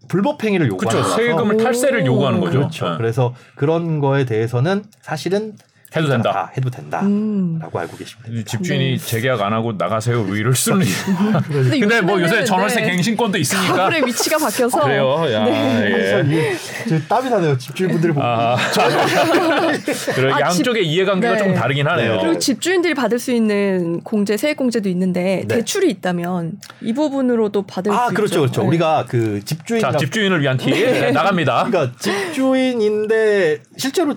불법 행위를 요구하는 그렇죠. 거라서 세금을 탈세를 오. 요구하는 거죠. 그렇죠. 네. 그래서 그런 거에 대해서는 사실은 해도 된다. 다 해도 된다라고 음. 알고 계시면 됩니다. 집주인이 재계약 안 하고 나가세요. 뭐 이럴 수는. 근데, 근데 뭐 요새 요즘에는, 전월세 네, 갱신권도 있으니까. 가불의 위치가 바뀌어서 그래요. 야, 예. 이게 저 땀이 나네요. 집주인분들이 보고. 아, 그래 아, 집- 양쪽의 이해관계가 네. 조금 다르긴 하네요. 네. 그리고 집주인들이 받을 수 있는 공제 세액 공제도 있는데 네. 대출이 있다면 이 부분으로도 받을 아 수 그렇죠, 있죠. 그렇죠. 네. 우리가 그 집주인 자, 집주인을 위한 팁 네, 나갑니다. 그러니까 집주인인데 실제로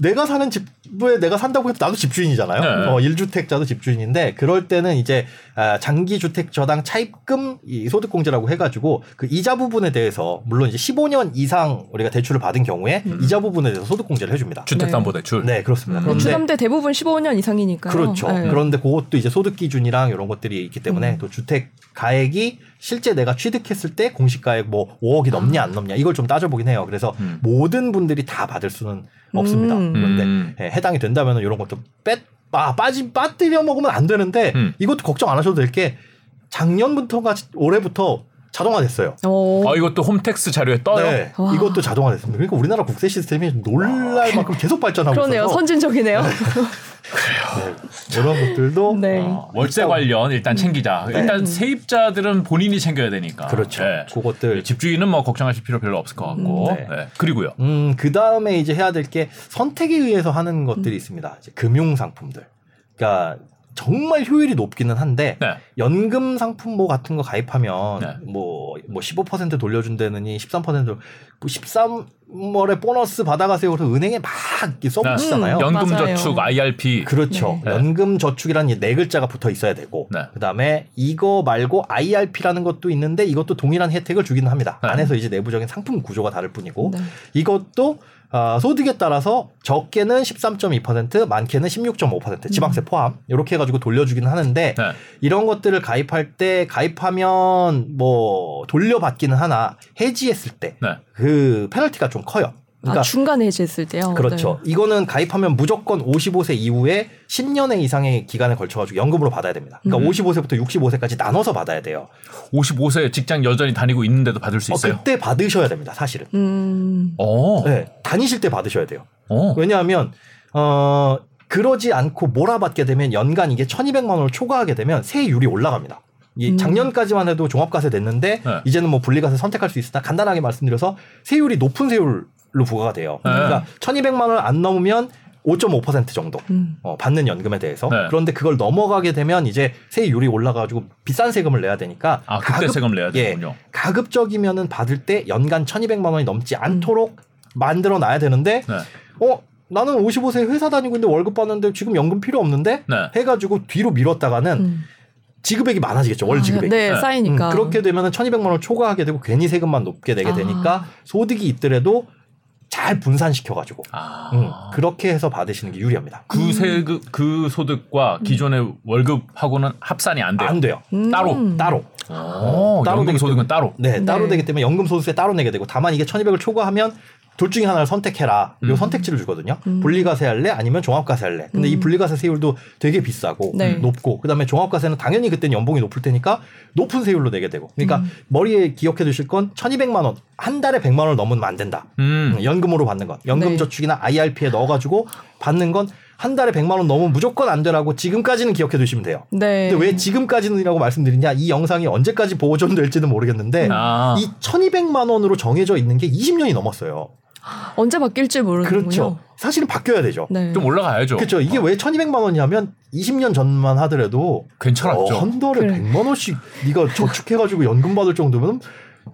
내가 사는 집 에 내가 산다고 해도 나도 집주인이잖아요. 네. 어, 1주택자도 집주인인데 그럴 때는 이제 아, 장기 주택 저당 차입금 이 소득 공제라고 해 가지고 그 이자 부분에 대해서 물론 이제 15년 이상 우리가 대출을 받은 경우에 음. 이자 부분에 대해서 소득 공제를 해 줍니다. 주택 담보 대출. 네, 그렇습니다. 음. 그런데 주담대 대부분 15년 이상이니까요. 그렇죠. 네. 그런데 그것도 이제 소득 기준이랑 이런 것들이 있기 때문에 음. 또 주택 가액이 실제 내가 취득했을 때 공시 가액 뭐 5억이 넘냐 안 넘냐 이걸 좀 따져보긴 해요. 그래서 음. 모든 분들이 다 받을 수는 없습니다. 음. 그런데 음. 예, 해당이 된다면 이런 것도 뺐 아, 빠지 빠뜨려 먹으면 안 되는데 음. 이것도 걱정 안 하셔도 될 게 작년부터가 올해부터 자동화됐어요. 어. 아 이것도 홈택스 자료에 떠요. 네, 와. 이것도 자동화됐습니다. 그러니까 우리나라 국세 시스템이 놀랄 만큼 계속 발전하고 그러네요. 있어서 선진적이네요. 네, 이런 것들도 네. 어, 월세 관련 일단 챙기자. 일단 음. 세입자들은 본인이 챙겨야 되니까. 그렇죠. 네. 그것들 집주인은 뭐 걱정하실 필요 별로 없을 것 같고. 음, 네. 네. 그리고요. 음, 그 다음에 이제 해야 될 게 선택에 의해서 하는 것들이 있습니다. 이제 금융 상품들. 그러니까 정말 효율이 높기는 한데 네. 연금 상품 뭐 같은 거 가입하면 네. 뭐, 뭐15% 돌려준다느니 13%뭐 13월에 보너스 받아가세요. 그래서 은행에 막 이렇게 써붙이잖아요. 음, 연금저축, 맞아요. IRP. 그렇죠. 네. 연금 저축이라는 이네 글자가 붙어 있어야 되고 네. 그다음에 이거 말고 IRP라는 것도 있는데 이것도 동일한 혜택을 주기는 합니다. 네. 안에서 이제 내부적인 상품 구조가 다를 뿐이고 네. 이것도 어, 소득에 따라서 적게는 13.2%, 많게는 16.5% 지방세 포함 이렇게 해가지고 돌려주기는 하는데 네. 이런 것들을 가입할 때 가입하면 뭐 돌려받기는 하나 해지했을 때 네. 그 페널티가 좀 커요. 그러니까 아, 중간에 해지했을 때요. 그렇죠. 이거는 가입하면 무조건 55세 이후에 10년의 이상의 기간에 걸쳐가지고 연금으로 받아야 됩니다. 그러니까 음. 55세부터 65세까지 나눠서 받아야 돼요. 55세 직장 여전히 다니고 있는데도 받을 수 어, 있어요. 그때 받으셔야 됩니다. 사실은. 네. 음. 어. 네, 다니실 때 받으셔야 돼요. 어. 왜냐하면 어 그러지 않고 몰아받게 되면 연간 이게 1,200만 원을 초과하게 되면 세율이 올라갑니다. 이 음. 작년까지만 해도 종합과세 냈는데 네. 이제는 뭐 분리과세 선택할 수 있으나 간단하게 말씀드려서 세율이 높은 세율 로 부과가 돼요. 네. 그러니까 1,200만 원을 안 넘으면 5.5% 정도 음. 어, 받는 연금에 대해서 네. 그런데 그걸 넘어가게 되면 이제 세율이 올라가지고 비싼 세금을 내야 되니까 아 그때 세금 내야 예, 되는군요. 가급적이면은 받을 때 연간 1,200만 원이 넘지 않도록 만들어 놔야 되는데 네. 어 나는 55세 회사 다니고 있는데 월급 받는데 지금 연금 필요 없는데 네. 해가지고 뒤로 미뤘다가는 음. 지급액이 많아지겠죠 월 아, 지급액이. 네, 네. 쌓이니까. 음, 그렇게 되면은 1,200만 원 초과하게 되고 괜히 세금만 높게 내게 아. 되니까 소득이 있더라도 잘 분산시켜가지고 아. 음, 그렇게 해서 받으시는 게 유리합니다. 그 세금 그 소득과 기존의 월급하고는 합산이 안 돼요. 안 돼요. 음. 따로, 따로. 어, 따로 연금 소득은 따로. 네, 따로 네. 되기 때문에 연금 소득세 따로 내게 되고 다만 이게 1,200을 초과하면 둘 중에 하나를 선택해라. 요 음. 선택지를 주거든요. 음. 분리과세 할래 아니면 종합과세 할래. 근데 이 음. 분리과세 세율도 되게 비싸고 네. 높고 그다음에 종합과세는 당연히 그때는 연봉이 높을 테니까 높은 세율로 내게 되고. 그러니까 음. 머리에 기억해 두실 건 1,200만 원. 한 달에 100만 원을 넘으면 안 된다. 음. 음, 연금으로 받는 건. 연금 네. 저축이나 IRP에 넣어 가지고 받는 건 한 달에 100만 원 넘으면 무조건 안 되라고 지금까지는 기억해 두시면 돼요. 네. 근데 왜 지금까지는이라고 말씀드리냐? 이 영상이 언제까지 보존될지는 모르겠는데 아. 이 1,200만 원으로 정해져 있는 게 20년이 넘었어요. 언제 바뀔지 모르는군요. 그렇죠. 사실은 바뀌어야 되죠. 네. 좀 올라가야죠. 그렇죠. 이게 왜 1,200만 원이냐면 20년 전만 하더라도 괜찮았죠. 어, 한 달에 그래. 100만 원씩 네가 저축해 가지고 연금 받을 정도면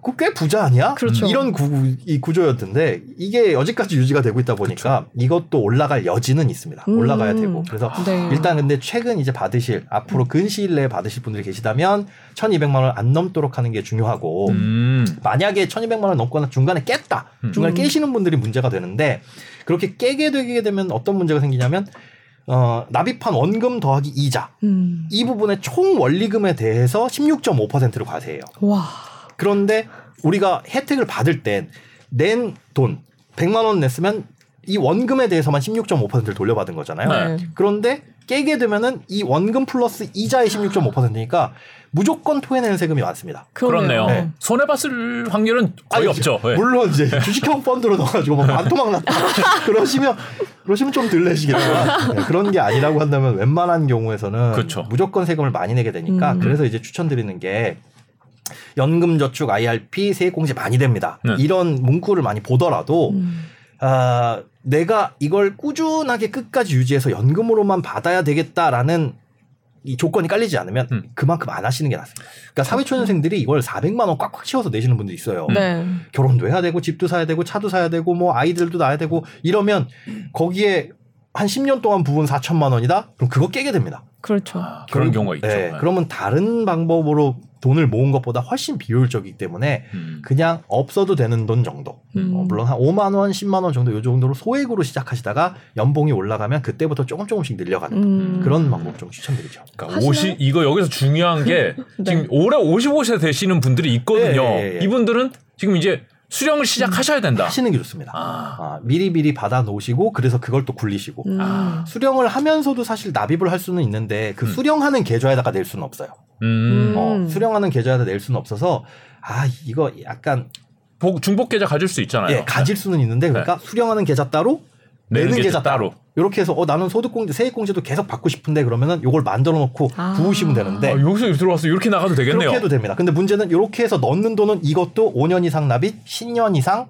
그꽤 부자 아니야? 그렇죠. 이런 구, 이 구조였는데 이게 여지까지 유지가 되고 있다 보니까 이것도 올라갈 여지는 있습니다. 음. 올라가야 되고 그래서 네. 일단 근데 최근 이제 받으실 앞으로 근시일 내에 받으실 분들이 계시다면 1,200만 원 안 넘도록 하는 게 중요하고 음. 만약에 1,200만 원 넘거나 중간에 깼다. 음. 중간에 음. 깨시는 분들이 문제가 되는데 그렇게 깨게 되게 되면 어떤 문제가 생기냐면 어, 납입한 원금 더하기 이자 음. 이 부분의 총 원리금에 대해서 16.5%를 과세해요. 와. 그런데 우리가 혜택을 받을 땐낸돈 100만 원 냈으면 이 원금에 대해서만 16.5%를 돌려받은 거잖아요. 네. 네. 그런데 깨게 되면은 이 원금 플러스 이자의 16.5%니까 무조건 토해내는 세금이 많습니다. 그렇네요. 네. 손해 봤을 확률은 거의 아니, 없죠. 네. 물론 이제 주식형 펀드로 넣어가지고 뭐 반토막 났다 그러시면 그러시면 좀 덜 내시겠지만 네, 그런 게 아니라고 한다면 웬만한 경우에서는 그렇죠. 무조건 세금을 많이 내게 되니까 음. 그래서 이제 추천드리는 게 연금저축 IRP 세액공제 많이 됩니다. 네. 이런 문구를 많이 보더라도 음. 아, 내가 이걸 꾸준하게 끝까지 유지해서 연금으로만 받아야 되겠다라는 이 조건이 깔리지 않으면 음. 그만큼 안 하시는 게 낫습니다. 그러니까 사회초년생들이 이걸 400만 원 꽉꽉 채워서 내시는 분들이 있어요. 네. 결혼도 해야 되고 집도 사야 되고 차도 사야 되고 뭐 아이들도 낳아야 되고 이러면 거기에 한 10년 동안 부은 4천만 원이다? 그럼 그거 깨게 됩니다. 그렇죠. 아, 그런 경우가 있죠. 네, 네. 그러면 다른 방법으로 돈을 모은 것보다 훨씬 비효율적이기 때문에 음. 그냥 없어도 되는 돈 정도. 음. 어, 물론 한 5만 원, 10만 원 정도 요 정도로 소액으로 시작하시다가 연봉이 올라가면 그때부터 조금 조금씩 늘려가는 음. 그런 방법 좀 추천드리죠. 그러니까 하시나요? 50 이거 여기서 중요한 게 네. 지금 올해 55세 되시는 분들이 있거든요. 예, 예, 예. 이분들은 지금 이제 수령을 시작하셔야 된다. 하시는 게 좋습니다. 아. 아, 미리 미리 받아 놓으시고 그래서 그걸 또 굴리시고 음. 아. 수령을 하면서도 사실 납입을 할 수는 있는데 그 음. 수령하는 계좌에다가 낼 수는 없어요. 음. 음. 어, 수령하는 계좌에다 낼 수는 없어서 아 이거 약간 복- 중복 계좌 가질 수 있잖아요. 예, 가질 수는 있는데 그러니까 수령하는 계좌 따로 내는 내는 계좌 따로 이렇게 해서 어 나는 소득공제 세액공제도 계속 받고 싶은데 그러면은 요걸 만들어 놓고 아. 부으시면 되는데 아, 여기서 들어와서 이렇게 나가도 되겠네요. 그렇게 해도 됩니다. 근데 문제는 이렇게 해서 넣는 돈은 이것도 5년 이상 납입 10년 이상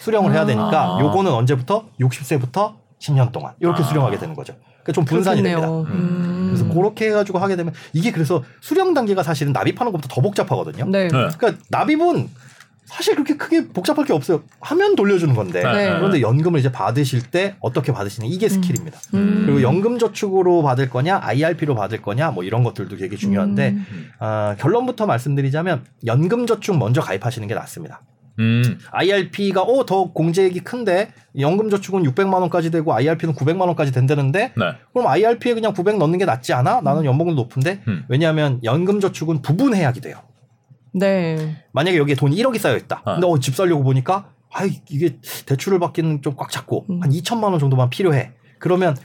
수령을 해야 되니까 아. 요거는 언제부터 60세부터 10년 동안 이렇게 아. 수령하게 되는 거죠. 그러니까 좀 분산이 됩니다. 그렇겠네요. 음. 그래서 그렇게 해가지고 하게 되면 이게 그래서 수령 단계가 사실은 납입하는 것보다 더 복잡하거든요. 네. 네. 그러니까 납입은 사실 그렇게 크게 복잡할 게 없어요. 하면 돌려주는 건데. 네. 그런데 연금을 이제 받으실 때 어떻게 받으시는 이게 스킬입니다. 음. 그리고 연금 저축으로 받을 거냐, IRP로 받을 거냐, 뭐 이런 것들도 되게 중요한데 음. 아, 결론부터 말씀드리자면 연금 저축 먼저 가입하시는 게 낫습니다. 음. IRP가 어 더 공제액이 큰데 연금 저축은 600만 원까지 되고 IRP는 900만 원까지 된다는데 네. 그럼 IRP에 그냥 900 넣는 게 낫지 않아? 나는 연봉도 높은데 음. 왜냐하면 연금 저축은 부분 해약이 돼요. 네. 만약에 여기에 돈이 1억이 쌓여 있다. 어. 근데 어, 집 살려고 보니까 아 이게 대출을 받기는 좀 꽉 잡고 음. 한 2천만 원 정도만 필요해. 그러면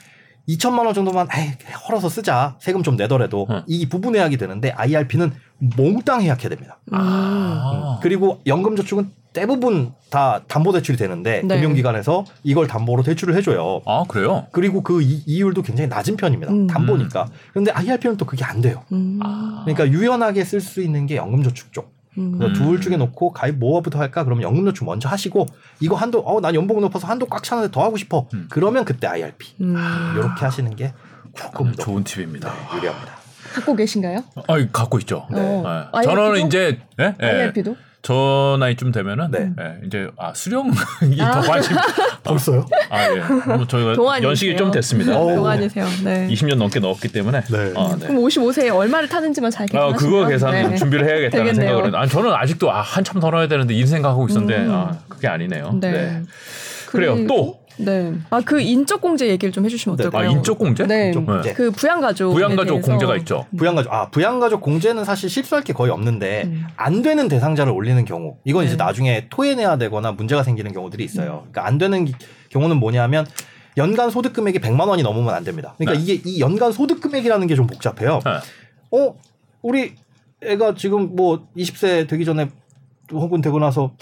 2천만 원 정도만 에이, 헐어서 쓰자. 세금 좀 내더라도 음. 이 부분 해약이 되는데 IRP는 몽땅 해약해야 됩니다. 음. 아. 그리고 연금저축은 대부분 다 담보 대출이 되는데 네. 금융기관에서 이걸 담보로 대출을 해줘요. 아 그래요? 그리고 그 이, 이율도 굉장히 낮은 편입니다. 음. 담보니까. 그런데 IRP는 또 그게 안 돼요. 음. 아. 그러니까 유연하게 쓸 수 있는 게 연금저축 쪽. 음. 음. 둘 중에 놓고 가입 뭐부터 할까? 그러면 연금저축 먼저 하시고 이거 한도 어난 연봉 높아서 한도 꽉 차는데 더 하고 싶어. 음. 그러면 그때 IRP. 음. 이렇게 하시는 게 조금 더 좋은 팁입니다. 유리합니다. 갖고 계신가요? 아 갖고 있죠. 네. 네. 저는 이제 예? 예. IRP도? 저 나이쯤 되면은 네. 예, 이제 아 수령이 더 아. 관심. 벌써요? 아 예. 뭐 저희가 동안이세요. 연식이 좀 됐습니다. 어. 동안이세요. 네. 20년 넘게 넣었기 때문에. 네. 아, 네. 그럼 55세에 얼마를 타는지만 잘 아, 계산하시면 그거 계산 네. 준비를 해야겠다는. 생각을 했는데, 아, 저는 아직도 아, 한참 더 넣어야 되는데 이 생각하고 있었는데, 음. 아, 그게 아니네요. 네. 네. 그래요. 그리고- 또, 네. 아 그 인적 공제 얘기를 좀 해주시면 네. 아, 어떨까요? 인적 공제? 네. 인적 공제. 그 부양 가족 부양 가족 공제가 있죠. 부양 가족 아 부양 가족 공제는 사실 실수할 게 거의 없는데 음. 안 되는 대상자를 올리는 경우 이건 이제 네. 나중에 토해내야 되거나 문제가 생기는 경우들이 있어요. 그러니까 안 되는 기- 경우는 뭐냐면 연간 소득 금액이 100만 원이 넘으면 안 됩니다. 그러니까 네. 이게 이 연간 소득 금액이라는 게 좀 복잡해요. 네. 어 우리 애가 지금 뭐 20세 되기 전에 혹은 되고 나서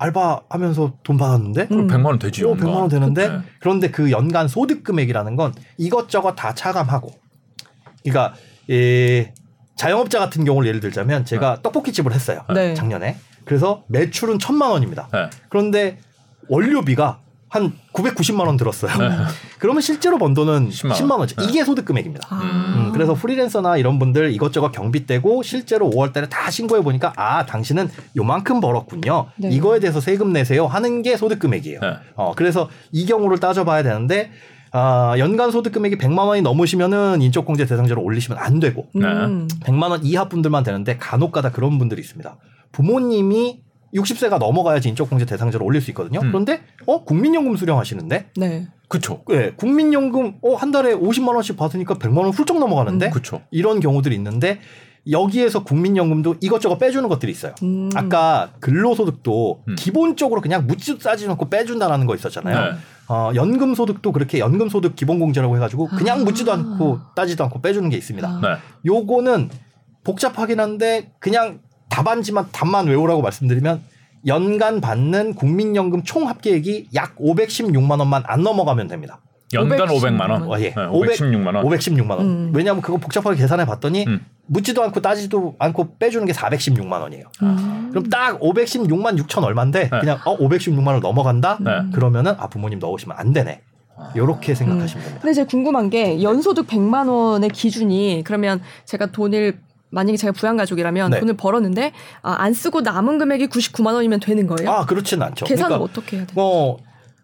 알바하면서 돈 받았는데 음. 100만 원 되지. 어, 100만 원 되는데 네. 그런데 그 연간 소득 금액이라는 건 이것저것 다 차감하고 그러니까 이 자영업자 같은 경우를 예를 들자면 제가 떡볶이 집을 했어요. 네. 작년에. 그래서 매출은 천만 원입니다. 네. 그런데 원료비가 한 990만 원 들었어요. 네. 그러면 실제로 번 돈은 10만 10만, 원. 원. 지 네. 이게 소득 금액입니다. 아. 음, 그래서 프리랜서나 이런 분들 이것저것 경비 떼고 실제로 5월 달에 다 신고해 보니까 아, 당신은 요만큼 벌었군요. 네. 이거에 대해서 세금 내세요 하는 게 소득 금액이에요. 네. 어, 그래서 이 경우를 따져 봐야 되는데 아, 연간 소득 금액이 100만 원이 넘으시면은 인적 공제 대상자로 올리시면 안 되고 음. 100만 원 이하 분들만 되는데 간혹가다 그런 분들이 있습니다. 부모님이 60세가 넘어가야지 인적 공제 대상자로 올릴 수 있거든요. 음. 그런데 어 국민연금 수령하시는데 네. 그쵸. 예, 국민연금 어한 달에 50만 원씩 받으니까 100만 원 훌쩍 넘어가는데 음. 그쵸. 이런 경우들이 있는데 여기에서 국민연금도 이것저것 빼주는 것들이 있어요. 음. 아까 근로소득도 음. 기본적으로 그냥 묻지도 따지지 않고 빼준다라는 거 있었잖아요. 네. 어, 연금소득도 그렇게 연금소득 기본공제라고 해가지고 그냥 아. 묻지도 않고 따지도 않고 빼주는 게 있습니다. 아. 네. 요거는 복잡하긴 한데 그냥 답안지만 답만 외우라고 말씀드리면 연간 받는 국민연금 총 합계액이 약 516만 원만 안 넘어가면 됩니다. 연간 516만 500만 원. 원. 어, 예. 네, 516만 원. 516만 원. 음. 왜냐하면 그거 복잡하게 계산해 봤더니 음. 묻지도 않고 따지도 않고 빼주는 게 416만 원이에요. 음. 그럼 딱 516만 6천 얼마인데 네. 그냥 어 516만 원 넘어간다. 네. 그러면은 아 부모님 넣으시면 안 되네. 요렇게 생각하시면 됩니다. 근데 제가 궁금한 게 연소득 100만 원의 기준이 그러면 제가 돈을 만약에 제가 부양가족이라면 네. 돈을 벌었는데 아, 안 쓰고 남은 금액이 99만 원이면 되는 거예요? 아 그렇지는 않죠. 계산을 그러니까 어떻게 해야 돼요? 어,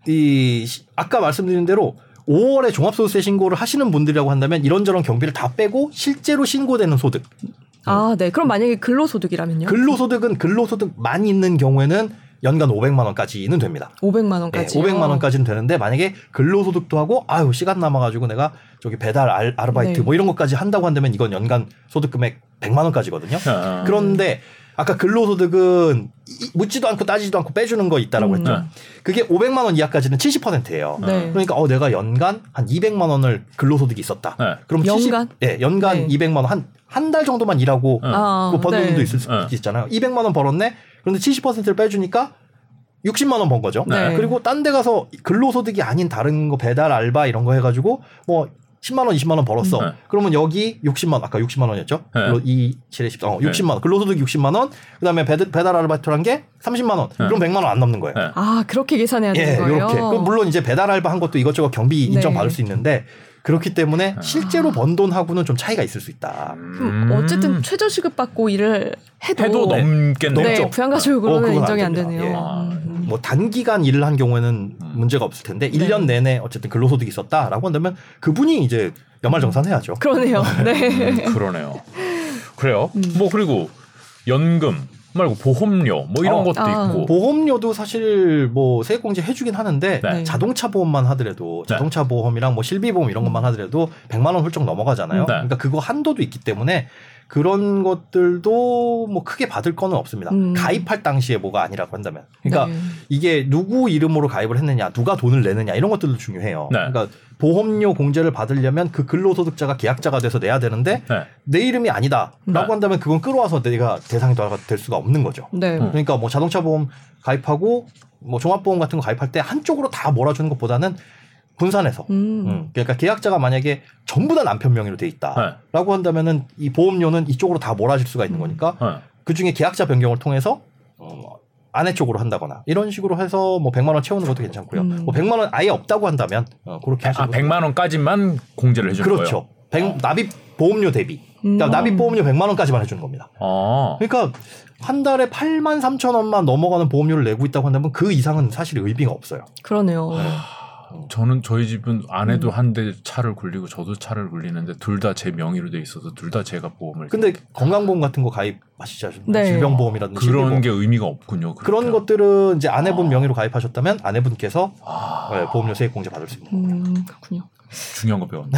이 시- 아까 말씀드린 대로 5월에 종합소득세 신고를 하시는 분들이라고 한다면 이런저런 경비를 다 빼고 실제로 신고되는 소득. 아, 네. 그럼 만약에 근로소득이라면요? 근로소득은 근로소득만 있는 경우에는 연간 500만 원까지는 됩니다. 500만 네, 원까지. 500만 원까지는 되는데 만약에 근로소득도 하고 아유 시간 남아가지고 내가 저기 배달 알, 아르바이트 네. 뭐 이런 것까지 한다고 한다면 이건 연간 소득 금액 100만 원까지거든요. 네. 그런데 아까 근로소득은 이- 묻지도 않고 따지지도 않고 빼주는 거 있다라고 음. 했죠. 네. 그게 500만 원 이하까지는 70%예요. 네. 그러니까 어 내가 연간 한 200만 원을 근로소득이 있었다. 네. 그럼 연간? 70, 예, 연간 네. 200만 원 한 한 달 정도만 일하고 네. 아, 그 버는 네. 분도 있을 수 네. 있잖아요. 200만 원 벌었네. 그런데 70%를 빼주니까 60만 원 번 거죠. 네. 그리고 딴 데 가서 근로소득이 아닌 다른 거 배달 알바 이런 거 해가지고 뭐 10만 원, 20만 원 벌었어. 네. 그러면 여기 60만 원, 아까 60만 원이었죠? 네. 2, 7에 10, 어, 60만 원. 근로소득 60만 원. 그다음에 배달, 배달 아르바이트란 게 30만 원. 그럼 100만 원 안 넘는 거예요. 네. 아, 그렇게 계산해야 되는 예, 거예요? 이렇게. 그 물론 이제 배달 알바 한 것도 이것저것 경비 인정 네. 받을 수 있는데 그렇기 때문에 실제로 번 돈하고는 좀 차이가 있을 수 있다. 그럼 어쨌든 최저시급 받고 일을 해도, 음. 해도 넘겠네요. 네, 넘죠. 부양가족으로는 어, 안 인정이 안 됩니다. 되네요. 예. 아, 음. 뭐 단기간 일을 한 경우에는 문제가 없을 텐데 일 1년 내내 어쨌든 근로소득이 있었다라고 한다면 그분이 이제 연말정산해야죠. 그러네요. 네. 음, 그러네요. 그래요. 음. 뭐 그리고 연금 말고 보험료 뭐 이런 어. 것도 아. 있고. 보험료도 사실 뭐 세액공제 해주긴 하는데 네. 자동차 보험만 하더라도 자동차 보험이랑 뭐 실비보험 이런 것만 하더라도 100만 원 훌쩍 넘어가잖아요. 네. 그러니까 그거 한도도 있기 때문에 그런 것들도 뭐 크게 받을 거는 없습니다. 음. 가입할 당시에 뭐가 아니라고 한다면. 그러니까 네. 이게 누구 이름으로 가입을 했느냐, 누가 돈을 내느냐 이런 것들도 중요해요. 네. 그러니까 보험료 공제를 받으려면 그 근로소득자가 계약자가 돼서 내야 되는데 네. 내 이름이 아니다라고 네. 한다면 그건 끌어와서 내가 대상이 될 수가 없는 거죠. 네. 음. 그러니까 뭐 자동차 보험 가입하고 뭐 종합보험 같은 거 가입할 때 한쪽으로 다 몰아주는 것보다는 분산해서. 음. 음, 그러니까 계약자가 만약에 전부 다 남편 명의로 돼 있다라고 한다면은 이 보험료는 이쪽으로 다 몰아질 수가 있는 거니까 네. 그 중에 계약자 변경을 통해서 어, 아내 쪽으로 한다거나 이런 식으로 해서 뭐 100만 원 채우는 것도 괜찮고요. 음. 뭐 100만 원 아예 없다고 한다면 어, 그렇게 하시고 아 100만 원까지만 공제를 해주는 거예요. 그렇죠. 백- 납입 보험료 대비. 그러니까 음. 납입 보험료 100만 원까지만 해주는 겁니다. 어. 그러니까 한 달에 8만 3천 원만 넘어가는 보험료를 내고 있다고 한다면 그 이상은 사실 의미가 없어요. 그러네요. 저는 저희 집은 아내도 한대 차를 굴리고 저도 차를 굴리는데 둘 다 제 명의로 돼 있어서 둘 다 제가 보험을 근데 건강보험 같은 거 가입하시지 않습니까? 네. 질병보험이라든지 그런 실비보험. 게 의미가 없군요. 그런 그러면. 것들은 이제 아내분 명의로 가입하셨다면 아내분께서 아, 네, 보험료 세액 공제 받을 수 있는 거예요. 음, 그렇군요. 중요한 거 배웠네.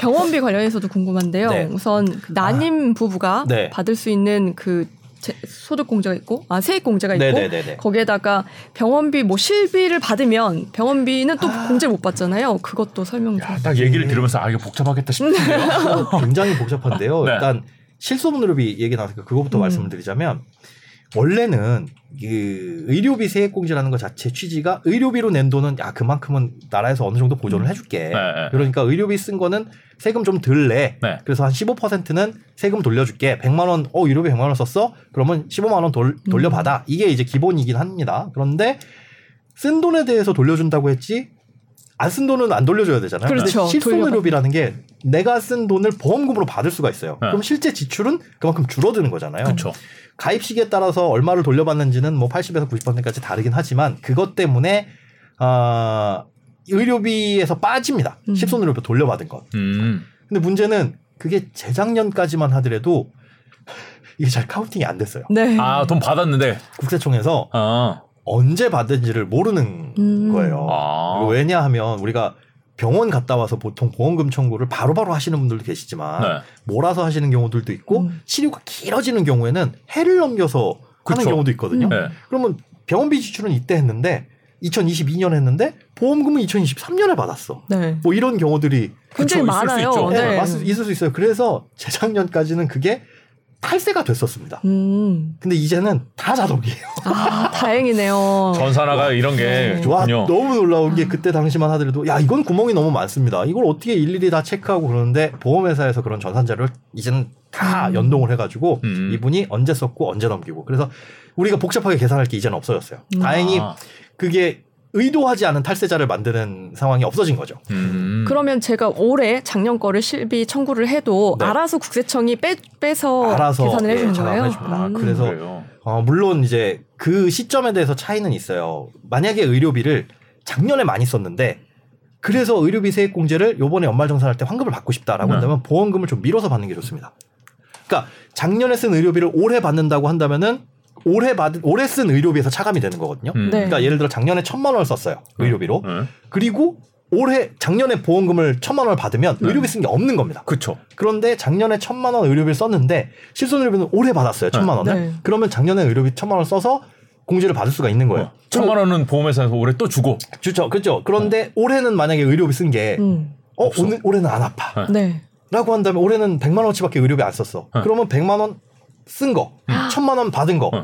병원비 관련해서도 궁금한데요. 네. 우선 그 난임 부부가 네. 받을 수 있는 그 제- 소득 공제가 있고, 아 세액 공제가 있고, 네네네네. 거기에다가 병원비 뭐 실비를 받으면 병원비는 또 공제 못 받잖아요. 그것도 설명 좀. 야, 딱 얘기를 들으면서 아 이거 복잡하겠다 싶은데요. 굉장히 복잡한데요. 네. 일단 실손의료비 얘기 나왔으니까 그거부터 음. 말씀을 드리자면 원래는 그 의료비 세액 공제라는 것 자체 취지가 의료비로 낸 돈은 야 그만큼은 나라에서 어느 정도 보존을 해줄게. 네, 네. 그러니까 의료비 쓴 거는 세금 좀 덜 내. 네. 그래서 한 15%는 세금 돌려줄게. 100만 원, 어 의료비 100만 원 썼어? 그러면 15만 원 돌, 돌려받아. 이게 이제 기본이긴 합니다. 그런데 쓴 돈에 대해서 돌려준다고 했지. 안 쓴 돈은 안 돌려줘야 되잖아요. 그렇죠. 실손의료비라는 게 내가 쓴 돈을 보험금으로 받을 수가 있어요. 네. 그럼 실제 지출은 그만큼 줄어드는 거잖아요. 그렇죠. 가입 시기에 따라서 얼마를 돌려받는지는 뭐 80에서 90%까지 다르긴 하지만 그것 때문에 아 의료비에서 빠집니다. 음. 실손의료비 돌려받은 것. 음. 근데 문제는 그게 재작년까지만 하더라도 이게 잘 카운팅이 안 됐어요. 네. 아돈 받았는데. 국세청에서 아. 언제 받은지를 모르는 음. 거예요. 아. 왜냐하면 우리가 병원 갔다 와서 보통 보험금 청구를 바로 바로 하시는 분들도 계시지만 네. 몰아서 하시는 경우들도 있고 음. 치료가 길어지는 경우에는 해를 넘겨서 하는 그쵸. 경우도 있거든요. 음. 네. 그러면 병원비 지출은 이때 했는데 2022년 했는데 보험금은 2023년에 받았어. 네. 뭐 이런 경우들이 굉장히 그쵸, 있을 수 많아요. 있죠. 네, 네. 맞- 있을 수 있어요. 그래서 재작년까지는 그게 탈세가 됐었습니다. 음. 근데 이제는 다 자동이에요. 아, 다행이네요. 전산화가 이런 게 와 좋군요. 너무 놀라운 게 그때 당시만 하더라도 야 이건 구멍이 너무 많습니다. 이걸 어떻게 일일이 다 체크하고 그러는데 보험회사에서 그런 전산 자료를 이제는 다 음. 연동을 해가지고 음. 이분이 언제 썼고 언제 넘기고 그래서 우리가 복잡하게 계산할 게 이제는 없어졌어요. 음. 다행히 아. 그게 의도하지 않은 탈세자를 만드는 상황이 없어진 거죠. 음. 그러면 제가 올해 작년 거를 실비 청구를 해도 네. 알아서 국세청이 빼, 빼서 알아서, 계산을 예, 해주는 전화를 거예요. 음. 그래서 그래요. 어, 물론 이제 그 시점에 대해서 차이는 있어요. 만약에 의료비를 작년에 많이 썼는데 그래서 의료비 세액 공제를 요번에 연말정산할 때 환급을 받고 싶다라고 네. 한다면 보험금을 좀 미뤄서 받는 게 좋습니다. 그러니까 작년에 쓴 의료비를 올해 받는다고 한다면은 올해 받은 올해 쓴 의료비에서 차감이 되는 거거든요. 음. 네. 그러니까 예를 들어 작년에 천만 원을 썼어요 의료비로. 네. 그리고 올해 작년에 보험금을 천만 원을 받으면 네. 의료비 쓴 게 없는 겁니다. 그쵸. 그런데 작년에 천만 원 의료비를 썼는데 실손의료비는 올해 받았어요 천만 원을. 네. 그러면 작년에 의료비 천만 원을 써서 공제를 받을 수가 있는 거예요. 어, 천만 원은 보험회사에서 올해 또 주고. 그렇죠, 그렇죠. 그런데 올해는 만약에 의료비 쓴게 음. 어, 없어. 오늘 올해는 안 아파. 네. 네. 라고 한다면 올해는 100만 원어치밖에 의료비 안 썼어. 네. 그러면 100만 원 쓴 거, 천만 원 받은 거, 네.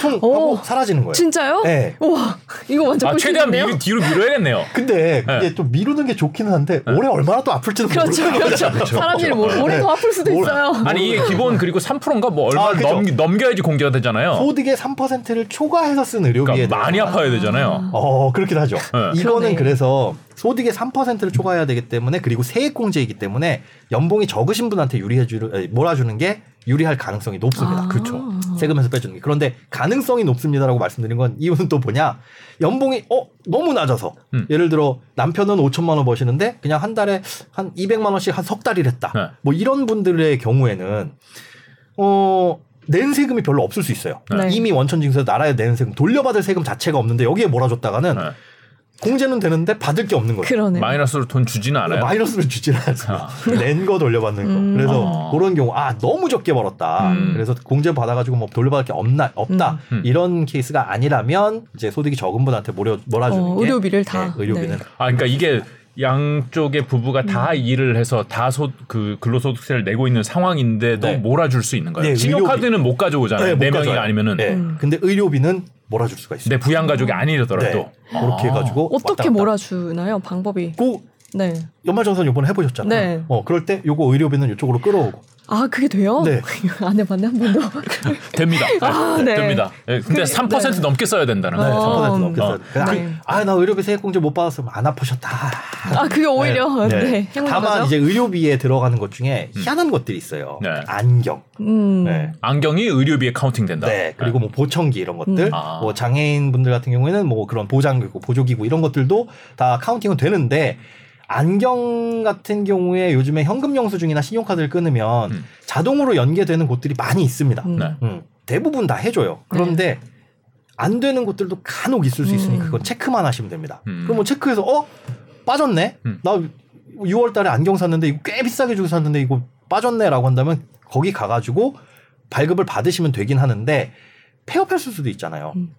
퉁 하고 오. 사라지는 거예요. 진짜요? 네. 우와, 이거 완전 아, 최대한 꿀팁이네요. 미, 뒤로 밀어야겠네요. 근데 그게 네. 또 미루는 게 좋기는 한데 올해 얼마나 또 아플지도 그렇죠, 모르는 그렇죠. 거죠. 사람 일 모르. 올해 더 아플 수도 올- 있어요. 아니 이게 기본 그리고 3%인가 뭐 얼마 아, 그죠. 넘, 넘겨야지 공제가 되잖아요. 소득의 3%를 초과해서 쓴 의료비에 그러니까 많이 대해서 아파야 되잖아요. 어, 그렇긴 하죠. 네. 이거는 그러네. 그래서 소득의 3%를 초과해야 되기 때문에 그리고 세액공제이기 때문에 연봉이 적으신 분한테 유리해 주 몰아주는 게 유리할 가능성이 높습니다. 아. 그렇죠. 세금에서 빼주는 게. 그런데 가능성이 높습니다라고 말씀드린 건 이유는 또 뭐냐? 연봉이 어 너무 낮아서 음. 예를 들어 남편은 5천만 원 버시는데 그냥 한 달에 한 200만 원씩 한 석 달을 했다. 네. 뭐 이런 분들의 경우에는 어. 낸 세금이 별로 없을 수 있어요. 네. 이미 원천 징수에서 나라에 내는 세금 돌려받을 세금 자체가 없는데 여기에 몰아줬다가는 네. 공제는 되는데 받을 게 없는 거죠. 그러네. 마이너스로 돈 주지는 않아요. 마이너스를 주지는 않습니다. 낸거 돌려받는 거. 음. 그래서 어. 그런 경우 아 너무 적게 벌었다. 음. 그래서 공제 받아가지고 뭐 돌려받을 게 없나 없다 음. 음. 이런 케이스가 아니라면 이제 소득이 적은 분한테 몰아 몰아주는 어, 게 의료비를 다. 네, 의료비는 네. 아, 그러니까 이게 양쪽의 부부가 다 음. 일을 해서 다소그 근로소득세를 내고 있는 상황인데도 네. 몰아줄 수 있는 거예요. 네, 신용카드는 못 가져오잖아요. 못네 명이. 아니면은 네. 음. 근데 의료비는 몰아줄 수가 있어요. 내 부양 가족이 네. 아니더라도 그렇게 아. 해가지고 어떻게. 몰아주나요? 방법이. 그 네. 연말정산 요번에 해보셨잖아요. 네. 어 그럴 때 요거 의료비는 이쪽으로 끌어오고 아 그게 돼요? 네. 안 해봤네 한 번도. 됩니다. 아, 네, 네. 됩니다. 네, 근데 그- 3% 네. 넘게 써야 된다는 네, 거예요. 어. 3% 넘게 써요. 어. 그냥 네. 아나 의료비 세액공제 못 받았으면 안 아프셨다. 아 그게 오히려 네. 행운 다만 거죠? 이제 의료비에 들어가는 것 중에 희한한 것들이 있어요. 네. 안경, 음. 네. 안경이 의료비에 카운팅된다. 네, 그리고 뭐 보청기 이런 것들, 음. 아. 뭐 장애인 분들 같은 경우에는 뭐 그런 보장기구, 보조기구 이런 것들도 다 카운팅은 되는데 안경 같은 경우에 요즘에 현금 영수증이나 신용카드를 끊으면 음. 자동으로 연계되는 곳들이 많이 있습니다. 음. 네. 음, 대부분 다 해줘요. 그런데 안 되는 곳들도 간혹 있을 수 있으니까 음. 그건 체크만 하시면 됩니다. 음. 그럼 뭐 체크해서 어 빠졌네. 음. 나 6월달에 안경 샀는데 이거 꽤 비싸게 주고 샀는데 이거 빠졌네라고 한다면 거기 가가지고 발급을 받으시면 되긴 하는데 폐업했을 수도 있잖아요. 음.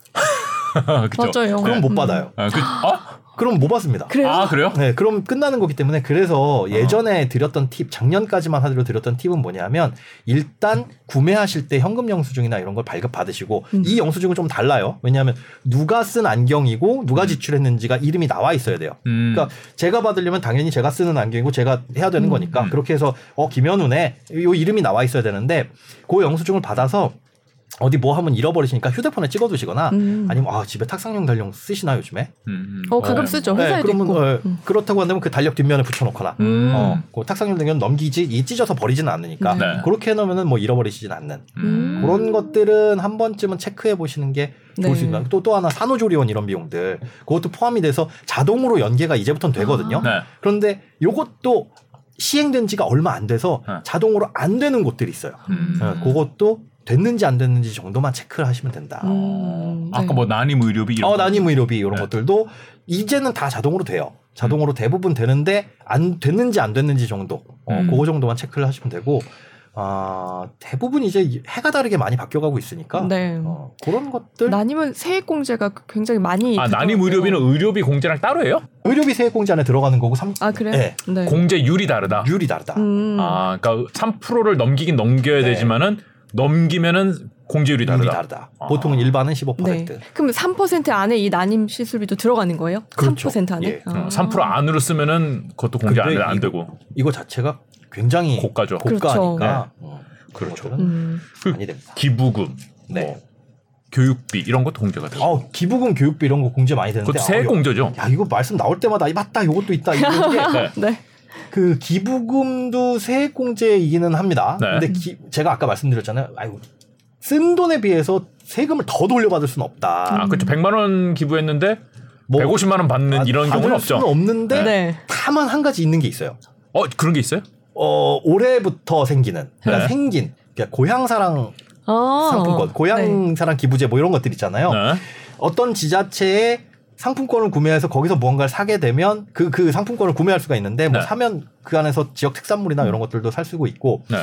그쵸? 맞아요. 그럼 네. 못 음. 받아요. 아, 그, 아? 그럼 못 받습니다. 그래요? 아, 그래요? 네, 그럼 끝나는 거기 때문에 그래서 예전에 드렸던 팁, 작년까지만 하드로 드렸던 팁은 뭐냐면 일단 구매하실 때 현금 영수증이나 이런 걸 발급 받으시고 음. 이 영수증은 좀 달라요. 왜냐하면 누가 쓴 안경이고 누가 지출했는지가 이름이 나와 있어야 돼요. 음. 그러니까 제가 받으려면 당연히 제가 쓰는 안경이고 제가 해야 되는 음. 거니까 음. 그렇게 해서 어 김현우네 요 이름이 나와 있어야 되는데 그 영수증을 받아서 어디 뭐 하면 잃어버리시니까 휴대폰에 찍어두시거나 음. 아니면 아 집에 탁상용 달력 쓰시나 요즘에 음, 음. 어 가끔 네. 쓰죠. 네, 회사에도 그러면 있고. 어, 음. 그렇다고 한다면 그 달력 뒷면에 붙여놓거나 음. 어, 그 탁상용 달력 넘기지 이 찢어서 버리지는 않으니까 네. 네. 그렇게 해놓으면은 뭐 잃어버리시진 않는 음. 그런 것들은 한 번쯤은 체크해 보시는 게 좋을 네. 수 있다. 또또 하나 산후조리원 이런 비용들 그것도 포함이 돼서 자동으로 연계가 이제부터는 되거든요. 네. 그런데 요것도 시행된 지가 얼마 안 돼서 네. 자동으로 안 되는 곳들이 있어요. 음. 어, 그것도 됐는지 안 됐는지 정도만 체크를 하시면 된다. 음, 아까 네. 뭐 난임 의료비 이런 어, 거. 난임 의료비 이런 네. 것들도 이제는 다 자동으로 돼요. 자동으로 대부분 되는데 안 됐는지 안 됐는지 정도, 어, 음. 그거 정도만 체크를 하시면 되고, 아 대부분 이제 해가 다르게 많이 바뀌어가고 있으니까, 네. 어, 그런 것들 난임은 세액공제가 굉장히 많이 아, 난임. 의료비는 의료비 공제랑 따로 해요? 의료비 세액공제 안에 들어가는 거고 삼, 아 그래요? 네. 네. 공제율이 다르다. 율이 다르다. 음. 아, 그러니까 3%를 넘기긴 넘겨야 네. 되지만은 넘기면은 공제율이 율이 다르다. 다르다. 아. 보통은 일반은 15%. 네. 그럼 3% 안에 이 난임 시술비도 들어가는 거예요? 그렇죠. 3% 안에? 예. 아. 어, 3% 안으로 쓰면은 그것도 공제 안, 안 이거- 되고. 이거 자체가 굉장히 고가죠. 고가니까 어, 그렇죠. 그런 것들은 음. 그 많이 됩니다. 기부금, 네. 뭐 교육비 이런 것도 공제가 되고. 어, 기부금 교육비 이런 거 공제 많이 되는데 그것도 세액 아, 공제죠. 야 이거 말씀 나올 때마다 이 맞다 이것도 있다 게 네. 네. 그 기부금도 세액공제이기는 합니다. 네. 근데 기- 제가 아까 말씀드렸잖아요. 아이고 쓴 돈에 비해서 세금을 더 돌려받을 수는 없다. 아, 그렇죠. 100만 원 기부했는데 뭐 150만 원 받는 아, 이런 받을 경우는 수는 없죠. 없는데 네. 다만 한 가지 있는 게 있어요. 어, 그런 게 있어요? 어 올해부터 생기는 그러니까 네. 생긴 그러니까 고향사랑 아. 상품권, 네. 고향사랑 기부제 뭐 이런 것들 있잖아요. 네. 어떤 지자체에 상품권을 구매해서 거기서 무언가를 사게 되면 그, 그 상품권을 구매할 수가 있는데 뭐 네. 사면 그 안에서 지역 특산물이나 이런 것들도 살 수가 있고 네.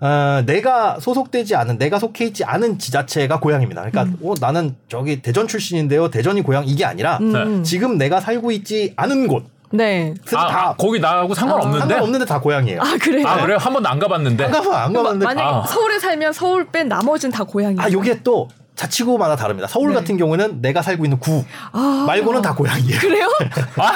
어, 내가 소속되지 않은 내가 속해 있지 않은 지자체가 고향입니다. 그러니까 음. 어, 나는 저기 대전 출신인데요. 대전이 고향 이게 아니라 음. 지금 내가 살고 있지 않은 곳. 네. 아, 다 아, 거기 나하고 상관없는데. 상관없는데 다 고향이에요. 아 그래요? 아, 그래요? 한 번도 안 가봤는데. 안 가봐 안 가봤는데 만약에 아. 서울에 살면 서울 뺀 나머지는 다 고향이에요. 아 요게 또 자치구마다 다릅니다. 서울 네. 같은 경우는 내가 살고 있는 구 아. 말고는 다 고향이에요. 그래요? 아,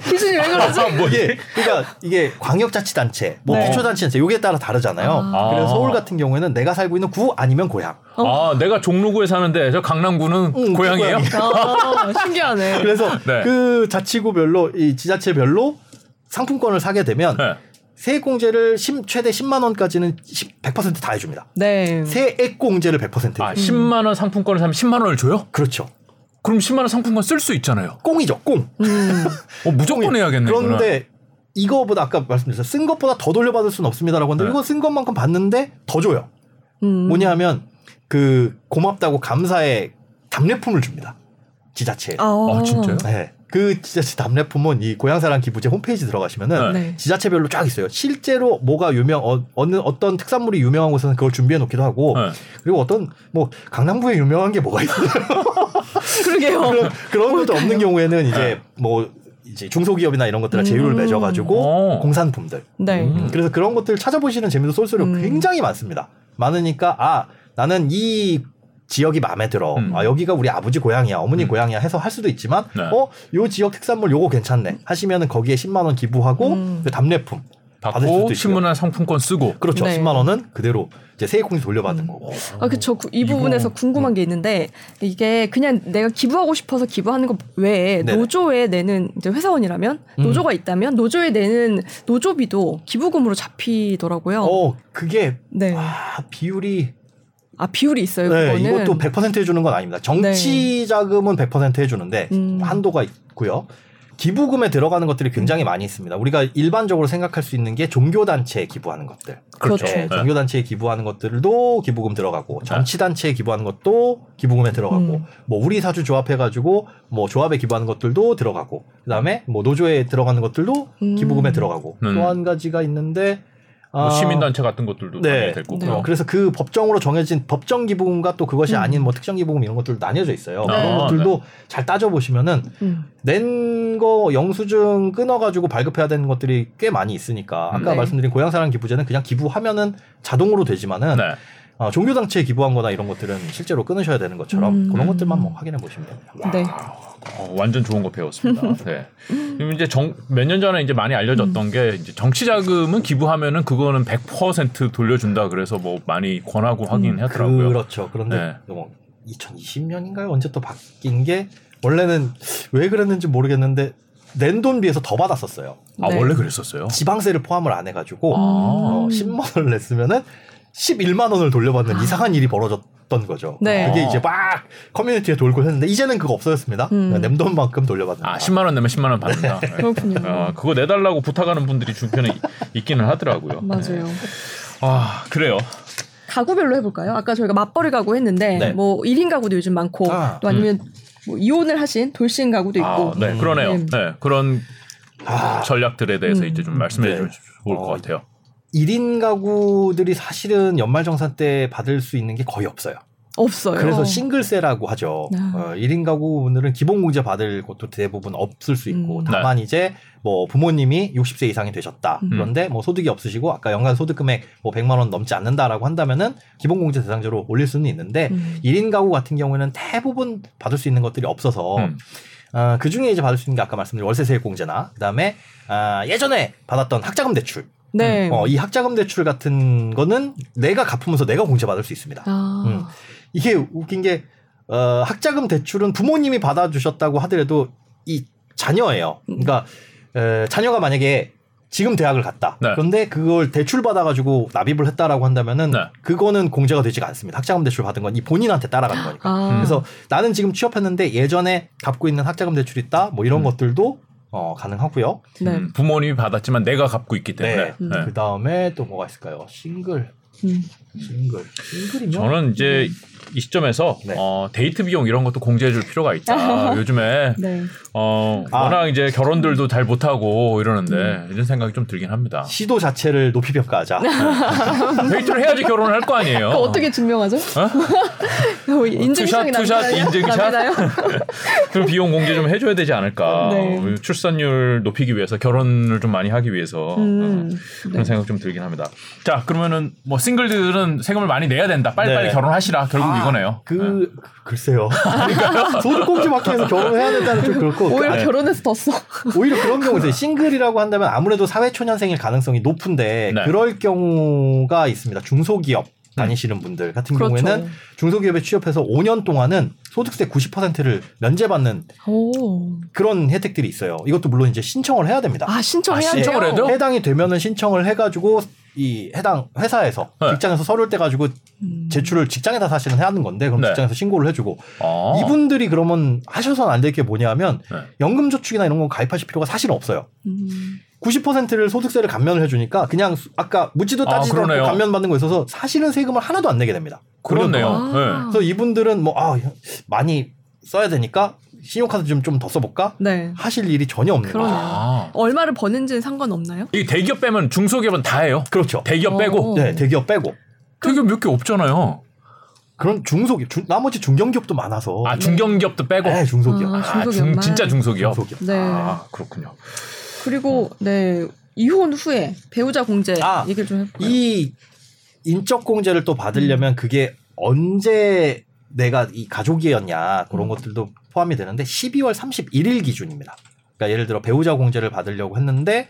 기준이 왜 그러지? 뭐 이게 그러니까 이게 광역자치단체, 뭐 네. 기초단체단체 요게 따라 다르잖아요. 아. 그래서 서울 같은 경우에는 내가 살고 있는 구 아니면 고향. 아, 내가 종로구에 사는데 저 강남구는 응, 고향이에요? 고향이에요. 아, 신기하네. 그래서 네. 그 자치구별로 이 지자체별로 상품권을 사게 되면 네. 세액공제를 심- 최대 10만 원까지는 100%다 해줍니다. 네. 세액공제를 100% 아, 해줘요. 10만 원 상품권을 사면 10만 원을 줘요? 그렇죠. 그럼 10만 원 상품권 쓸 수 있잖아요. 꽁이죠, 꽁. 음. 어, 무조건 해야겠네. 그런데 이거보다 아까 말씀드렸죠. 쓴 것보다 더 돌려받을 수는 없습니다라고 하는데 네. 이거 쓴 것만큼 받는데 더 줘요. 음. 뭐냐 하면 그 고맙다고 감사의 답례품을 줍니다. 지자체에. 아, 아, 진짜요? 네. 그 지자체 답례품은 이 고향사랑 기부제 홈페이지 들어가시면은 네. 지자체별로 쫙 있어요. 실제로 뭐가 유명 어, 어느 어떤 특산물이 유명한 곳에는 그걸 준비해 놓기도 하고 네. 그리고 어떤 뭐 강남구에 유명한 게 뭐가 있어요. 그러게요. 그런 그런 것도? 없는 경우에는 이제 뭐 이제 중소기업이나 이런 것들과 제휴를 음. 맺어가지고 어. 공산품들 네. 음. 그래서 그런 것들 찾아보시는 재미도 쏠쏠히 음. 굉장히 많습니다. 많으니까 아 나는 이 지역이 마음에 들어. 음. 아 여기가 우리 아버지 고향이야, 어머니 음. 고향이야 해서 할 수도 있지만 네. 어 요 지역 특산물 요거 괜찮네 하시면은 거기에 10만 원 기부하고 음. 그 답례품 받을 수도 받고 있고요. 신문한 상품권 쓰고. 그렇죠. 네. 10만 원은 그대로 이제 세액공제 돌려받는 음. 거고. 아, 그쵸. 그- 이 이거- 부분에서 궁금한 게 있는데, 이게 그냥 내가 기부하고 싶어서 기부하는 것 외에 네네. 노조에 내는 이제 회사원이라면, 음. 노조가 있다면, 노조에 내는 노조비도 기부금으로 잡히더라고요. 어 그게 네. 아 비율이 아, 비율이 있어요. 네, 그거는. 이것도 100% 해주는 건 아닙니다. 정치 자금은 100% 해주는데 음. 한도가 있고요. 기부금에 들어가는 것들이 굉장히 많이 있습니다. 우리가 일반적으로 생각할 수 있는 게 종교단체에 기부하는 것들. 그렇죠. 네, 네. 종교단체에 기부하는 것들도 기부금 들어가고 정치단체에 기부하는 것도 기부금에 들어가고 음. 뭐 우리 사주 조합해가지고 뭐 조합에 기부하는 것들도 들어가고 그 다음에 뭐 노조에 들어가는 것들도 음. 기부금에 들어가고 음. 또한 가지가 있는데 뭐 아, 시민단체 같은 것들도 네. 될 거고요. 어, 그래서 그 법정으로 정해진 법정 기부금과 또 그것이 음. 아닌 뭐 특정 기부금 이런 것들도 나뉘어져 있어요. 네. 그런 아, 것들도 잘 따져 보시면은 음. 낸거 영수증 끊어가지고 발급해야 되는 것들이 꽤 많이 있으니까 아까 네. 말씀드린 고향사랑 기부제는 그냥 기부하면은 자동으로 되지만은 네. 어, 종교 단체에 기부한 거나 이런 것들은 실제로 끊으셔야 되는 것처럼 음. 그런 것들만 뭐 확인해 보시면 됩니다. 네. 어, 완전 좋은 거 배웠습니다. 네. 그럼 이제 몇 년 전에 이제 많이 알려졌던 게 이제 정치 자금은 기부하면은 그거는 100% 돌려준다 그래서 뭐 많이 권하고 하긴 하더라고요. 그렇죠. 그런데 네. 뭐 2020년인가요? 언제 또 바뀐 게 원래는 왜 그랬는지 모르겠는데 낸 돈 비해서 더 받았었어요. 아 네. 원래 그랬었어요. 지방세를 포함을 안 해가지고 아. 어, 10만 원을 냈으면은 11만 원을 돌려받는 이상한 일이 벌어졌던 거죠. 네. 그게 이제 막 커뮤니티에 돌고 했는데 이제는 그거 없어졌습니다. 음. 그냥 낸 돈만큼 돌려받는다. 아 10만 원 내면 10만 원 받는다. 네. 그렇군요. 아, 그거 내달라고 부탁하는 분들이 주변에 이- 있기는 하더라고요. 맞아요. 아 그래요. 가구별로 해볼까요? 아까 저희가 맞벌이 가구 했는데, 네. 뭐 1인 가구도 요즘 많고, 아, 또 아니면 뭐 이혼을 하신 돌싱 가구도 있고, 아, 네 그러네요. 음. 네 그런 아, 전략들에 대해서 음. 이제 좀 말씀해 네. 주면 좋을 것 어, 같아요. 1인 가구들이 사실은 연말정산 때 받을 수 있는 게 거의 없어요. 없어요. 그래서 싱글세라고 하죠. 아. 어, 1인 가구분들은 기본공제 받을 것도 대부분 없을 수 있고 음. 다만 이제 뭐 부모님이 60세 이상이 되셨다. 음. 그런데 뭐 소득이 없으시고 아까 연간 소득 금액 뭐 100만 원 넘지 않는다라고 한다면은 기본공제 대상자로 올릴 수는 있는데 음. 1인 가구 같은 경우에는 대부분 받을 수 있는 것들이 없어서 음. 어, 그 중에 이제 받을 수 있는 게 아까 말씀드린 월세 세액 공제나 그 다음에 아, 예전에 받았던 학자금 대출. 네. 어, 이 학자금 대출 같은 거는 내가 갚으면서 내가 공제받을 수 있습니다. 아. 음. 이게 웃긴 게 어, 학자금 대출은 부모님이 받아주셨다고 하더라도 이 자녀예요. 그러니까 에, 자녀가 만약에 지금 대학을 갔다. 네. 그런데 그걸 대출 받아가지고 납입을 했다라고 한다면은 네. 그거는 공제가 되지가 않습니다. 학자금 대출 받은 건 이 본인한테 따라가는 거니까. 아. 그래서 나는 지금 취업했는데 예전에 갚고 있는 학자금 대출 있다. 뭐 이런 음. 것들도 어, 가능하고요. 네. 음, 부모님이 받았지만 내가 갚고 있기 때문에. 네. 음. 네. 그 다음에 또 뭐가 있을까요? 싱글, 음. 싱글, 싱글이면 저는 이제 이 시점에서 네. 어, 데이트 비용 이런 것도 공제해줄 필요가 있다. 요즘에 네. 어, 아. 워낙 이제 결혼들도 잘 못하고 이러는데 음. 이런 생각이 좀 들긴 합니다. 시도 자체를 높이 평가하자. 데이트를 해야지 결혼을 할 거 아니에요. 그 어떻게 증명하죠? 뭐 인증샷이 two shot? 인증샷? 그럼 비용 공제 좀 해줘야 되지 않을까. 네. 출산율 높이기 위해서 결혼을 좀 많이 하기 위해서 음. 어, 네. 그런 생각 좀 들긴 합니다. 자 그러면은 뭐 싱글들은 세금을 많이 내야 된다. 빨리빨리 네. 결혼하시라. 결국 아, 이거네요. 네. 그 글쎄요. 소득공제 막혀서 결혼해야 된다는 좀 그렇고 오히려 그- 결혼해서 더 써. 오히려 그런 경우 있어요. 싱글이라고 한다면 아무래도 사회초년생일 가능성이 높은데 네. 그럴 경우가 있습니다. 중소기업 다니시는 분들 같은 그렇죠. 경우에는 중소기업에 취업해서 5년 동안은 소득세 90%를 면제받는 오. 그런 혜택들이 있어요. 이것도 물론 이제 신청을 해야 됩니다. 아 신청해야 아, 돼요. 신청을 해야 돼요? 해당이 되면은 신청을 해가지고 이 해당 회사에서 네. 직장에서 서류를 떼 가지고 음. 제출을 직장에다 사실은 해야 하는 건데 그럼 네. 직장에서 신고를 해주고 아. 이분들이 그러면 하셔서는 안 될 게 뭐냐면 네. 연금저축이나 이런 거 가입하실 필요가 사실 없어요. 음. 90%를 소득세를 감면을 해주니까 그냥 수- 아까 묻지도 아, 따지도 않고 그러네요. 감면 받는 거 있어서 사실은 세금을 하나도 안 내게 됩니다. 그렇네요. 아. 네. 그래서 이분들은 뭐 아, 많이 써야 되니까 신용카드 좀 좀 더 써볼까? 네. 하실 일이 전혀 없는. 거죠. 아. 얼마를 버는지는 상관없나요? 이 대기업 빼면 중소기업은 다 해요. 그렇죠. 대기업 어. 빼고 네, 대기업 빼고 대기업 몇 개 없잖아요. 그런 중소기업, 중- 나머지 중견기업도 많아서. 아 중견기업도 빼고. 네, 중소기업. 아, 아, 중. 진짜 중소기업. 중소기업. 네. 아 그렇군요. 그리고 네 이혼 후에 배우자 공제 아, 얘기를 좀 해볼까요? 이 인적 공제를 또 받으려면 음. 그게 언제 내가 이 가족이었냐 그런 것들도 포함이 되는데 12월 31일 기준입니다. 그러니까 예를 들어 배우자 공제를 받으려고 했는데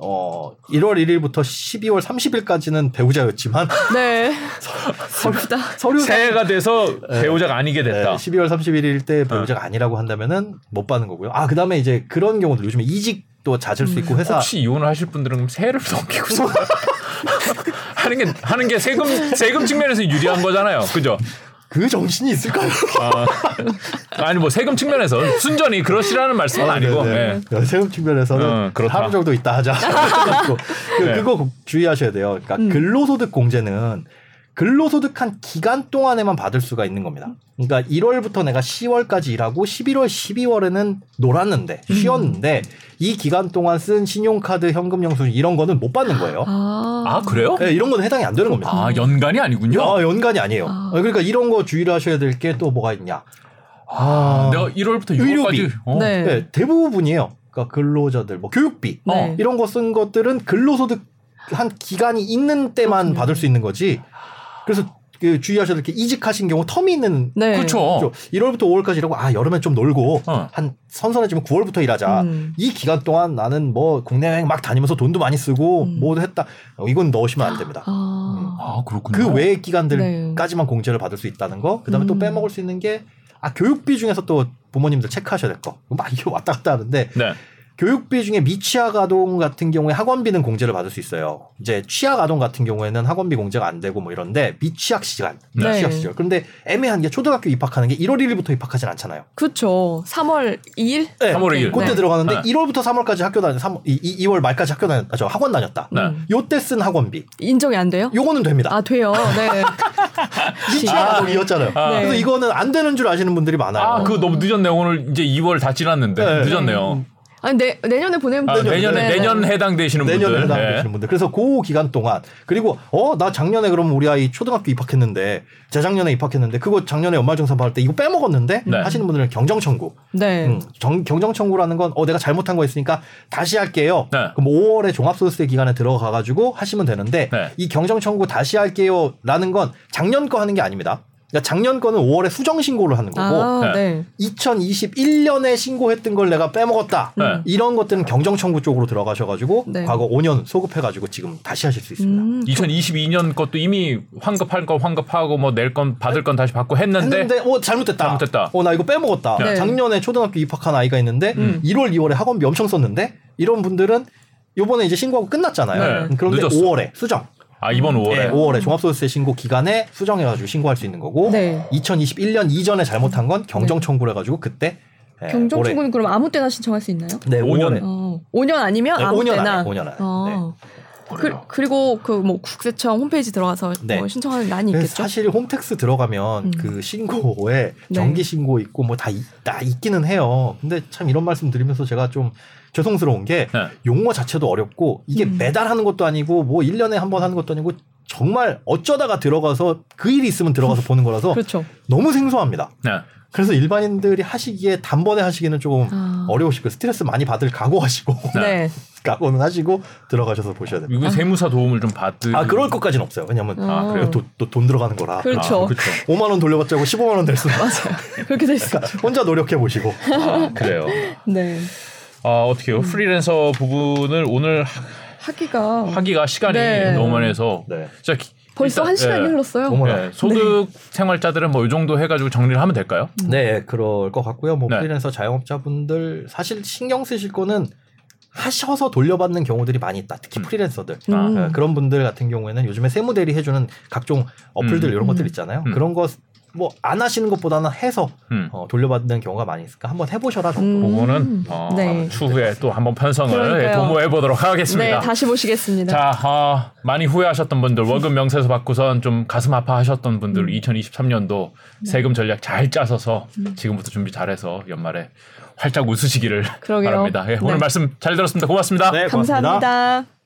어 1월 1일부터 12월 30일까지는 배우자였지만 네. 슬프다. 서류 새해가 돼서 배우자가 아니게 됐다. 12월 31일 때 배우자가 아니라고 한다면은 못 받는 거고요. 아 그다음에 이제 그런 경우도 요즘에 이직도 잦을 수 있고 회사 혹시 이혼을 하실 분들은 그럼 세를 넘기고서 하는 게 하는 게 세금 세금 측면에서 유리한 거잖아요. 그죠? 그 정신이 있을까요? 아, 아니 뭐 세금 측면에서 순전히 그러시라는 말씀은 아, 니고 네, 네. 세금 측면에서는 어, 그렇다. 하루 정도 있다 하자. 그, 네. 그거 주의하셔야 돼요. 그러니까 음. 근로소득 공제는 근로 소득한 기간 동안에만 받을 수가 있는 겁니다. 그러니까 1월부터 내가 10월까지 일하고 11월, 12월에는 놀았는데 음. 쉬었는데 이 기간 동안 쓴 신용카드, 현금 영수증 이런 거는 못 받는 거예요. 아, 아 그래요? 네, 이런 거는 해당이 안 되는 겁니다. 아 연간이 아니군요. 아, 연간이 아니에요. 아. 그러니까 이런 거 주의를 하셔야 될 게 또 뭐가 있냐. 아, 내가 1월부터 의료비. 6월까지 어. 네. 네, 대부분이에요. 그러니까 근로자들, 뭐 교육비, 네. 이런 거 쓴 것들은 근로소득 한 기간이 있는 때만 그렇군요. 받을 수 있는 거지. 그래서 그 주의하셔야 될 게 이직하신 경우 텀이 있는 네. 그렇죠. 1월부터 5월까지 일하고 아 여름엔 좀 놀고 어. 한 선선해지면 9월부터 일하자. 음. 이 기간 동안 나는 뭐 국내 여행 막 다니면서 돈도 많이 쓰고 음. 뭐도 했다. 어, 이건 넣으시면 안 됩니다. 아. 아 그렇군요. 그 외의 네. 기간들까지만 공제를 받을 수 있다는 거. 그다음에 또 음. 빼먹을 수 있는 게 아 교육비 중에서 또 부모님들 체크하셔야 될 거. 막 이게 왔다 갔다 하는데 네. 교육비 중에 미취학 아동 같은 경우에 학원비는 공제를 받을 수 있어요. 이제 취학 아동 같은 경우에는 학원비 공제가 안 되고 뭐 이런데 미취학 시간, 네. 미취학 시절. 그런데 애매한 게 초등학교 입학하는 게 1월 1일부터 입학하진 않잖아요. 그렇죠. 3월 2일? 네, 3월 2일. 그때 네. 들어가는데 네. 1월부터 3월까지 학교 다녔, 3, 이, 이, 2월 말까지 학교 다녔, 아, 저 학원 다녔다. 네. 음. 요때 쓴 학원비. 인정이 안 돼요? 요거는 됩니다. 아, 돼요. 네. 미취학 아동이었잖아요. 아. 그래서 네. 이거는 안 되는 줄 아시는 분들이 많아요. 아 그거 너무 늦었네요. 오늘 이제 2월 다 지났는데 네. 늦었네요. 아니, 내, 내년에 보내면 아, 되죠. 내년에 네, 내년 네. 해당되시는 내년에 분들. 해당되시는 네. 분들. 그래서 그 기간 동안 그리고 어 나 작년에 그럼 우리 아이 초등학교 입학했는데 재작년에 입학했는데 그거 작년에 연말정산 받을 때 이거 빼먹었는데 네. 하시는 분들은 경정 청구. 네. 음, 정- 경정 청구라는 건 어 내가 잘못한 거 있으니까 다시 할게요. 네. 그럼 5월에 종합소득세 기간에 들어가 가지고 하시면 되는데 네. 이 경정 청구 다시 할게요라는 건 작년 거 하는 게 아닙니다. 그러니까 작년 거는 5월에 수정 신고를 하는 거고 아, 네. 네. 2021년에 신고했던 걸 내가 빼먹었다. 네. 이런 것들은 경정 청구 쪽으로 들어가셔가지고 네. 과거 5년 소급해가지고 지금 다시 하실 수 있습니다. 음, 2022년 것도 이미 환급할 건 환급하고 뭐 낼 건 받을 건 다시 받고 했는데, 했는데 어 잘못됐다. 잘못됐다. 어나 이거 빼먹었다. 네. 작년에 초등학교 입학한 아이가 있는데 음. 1월, 2월에 학원비 엄청 썼는데 이런 분들은 요번에 이제 신고하고 끝났잖아요. 네. 그런데 늦었어. 5월에 수정. 아 이번 5월에 네, 5월에 종합소득세 신고 기간에 수정해가지고 신고할 수 있는 거고 네. 2021년 이전에 잘못한 건 경정 청구를 해가지고 그때 예, 경정 청구는 그럼 아무 때나 신청할 수 있나요? 네, 5년. 5년에 어, 5년 아니면 네, 아무 5년 때나. 안에, 5년 안에. 어. 그, 그리고 그 뭐 국세청 홈페이지 들어가서 네. 뭐 신청하는 난이 있겠죠. 사실 홈택스 들어가면 음. 그 신고에 네. 정기 신고 있고 뭐 다 다 있기는 해요. 근데 참 이런 말씀 드리면서 제가 좀 죄송스러운 게 네. 용어 자체도 어렵고 이게 음. 매달 하는 것도 아니고 뭐 1년에 한 번 하는 것도 아니고 정말 어쩌다가 들어가서 그 일이 있으면 들어가서 보는 거라서 그렇죠. 너무 생소합니다. 네. 그래서 일반인들이 하시기에 단번에 하시기는 조금 아. 어려우실 거예요. 스트레스 많이 받을 각오하시고 네. 각오는 하시고 들어가셔서 보셔야 됩니다. 이거 세무사 도움을 좀 받을 아 그럴 것까지는 없어요. 왜냐면 아, 그래요. 또돈 들어가는 거라. 그렇죠. 아, 그렇죠. 5만 원 돌려받자고 15만 원 될 수. 맞아요. 그렇게 될수 있죠. 혼자 노력해 보시고. 아, 그래요. 네. 아 어떻게요? 프리랜서 부분을 오늘 하- 하기가 하기가 시간이 네. 너무 많이 해서 네. 진짜 기- 벌써 일단, 한 시간이 예. 흘렀어요. 예, 소득 생활자들은 뭐 이 정도 해가지고 정리를 하면 될까요? 네, 그럴 것 같고요. 뭐 네. 프리랜서 자영업자분들 사실 신경 쓰실 거는 하셔서 돌려받는 경우들이 많이 있다. 특히 음. 프리랜서들. 음. 어, 그런 분들 같은 경우에는 요즘에 세무대리 해주는 각종 어플들 음. 이런 것들 음. 있잖아요. 음. 그런 거 뭐 안 하시는 것보다는 해서 음. 어, 돌려받는 경우가 많이 있으니까 한번 해보셔라 정도. 음. 그거는 어, 네. 추후에 또 한번 편성을. 도모해 보도록 하겠습니다. 네, 다시 보시겠습니다. 자, 어, 많이 후회하셨던 분들, 월급 명세서 받고선 좀 가슴 아파하셨던 분들, 음. 2023년도 네. 세금 전략 잘 짜서서 지금부터 준비 잘해서 연말에 활짝 웃으시기를 그러게요. 바랍니다. 예, 오늘 네. 말씀 잘 들었습니다. 고맙습니다. 네, 고맙습니다. 감사합니다.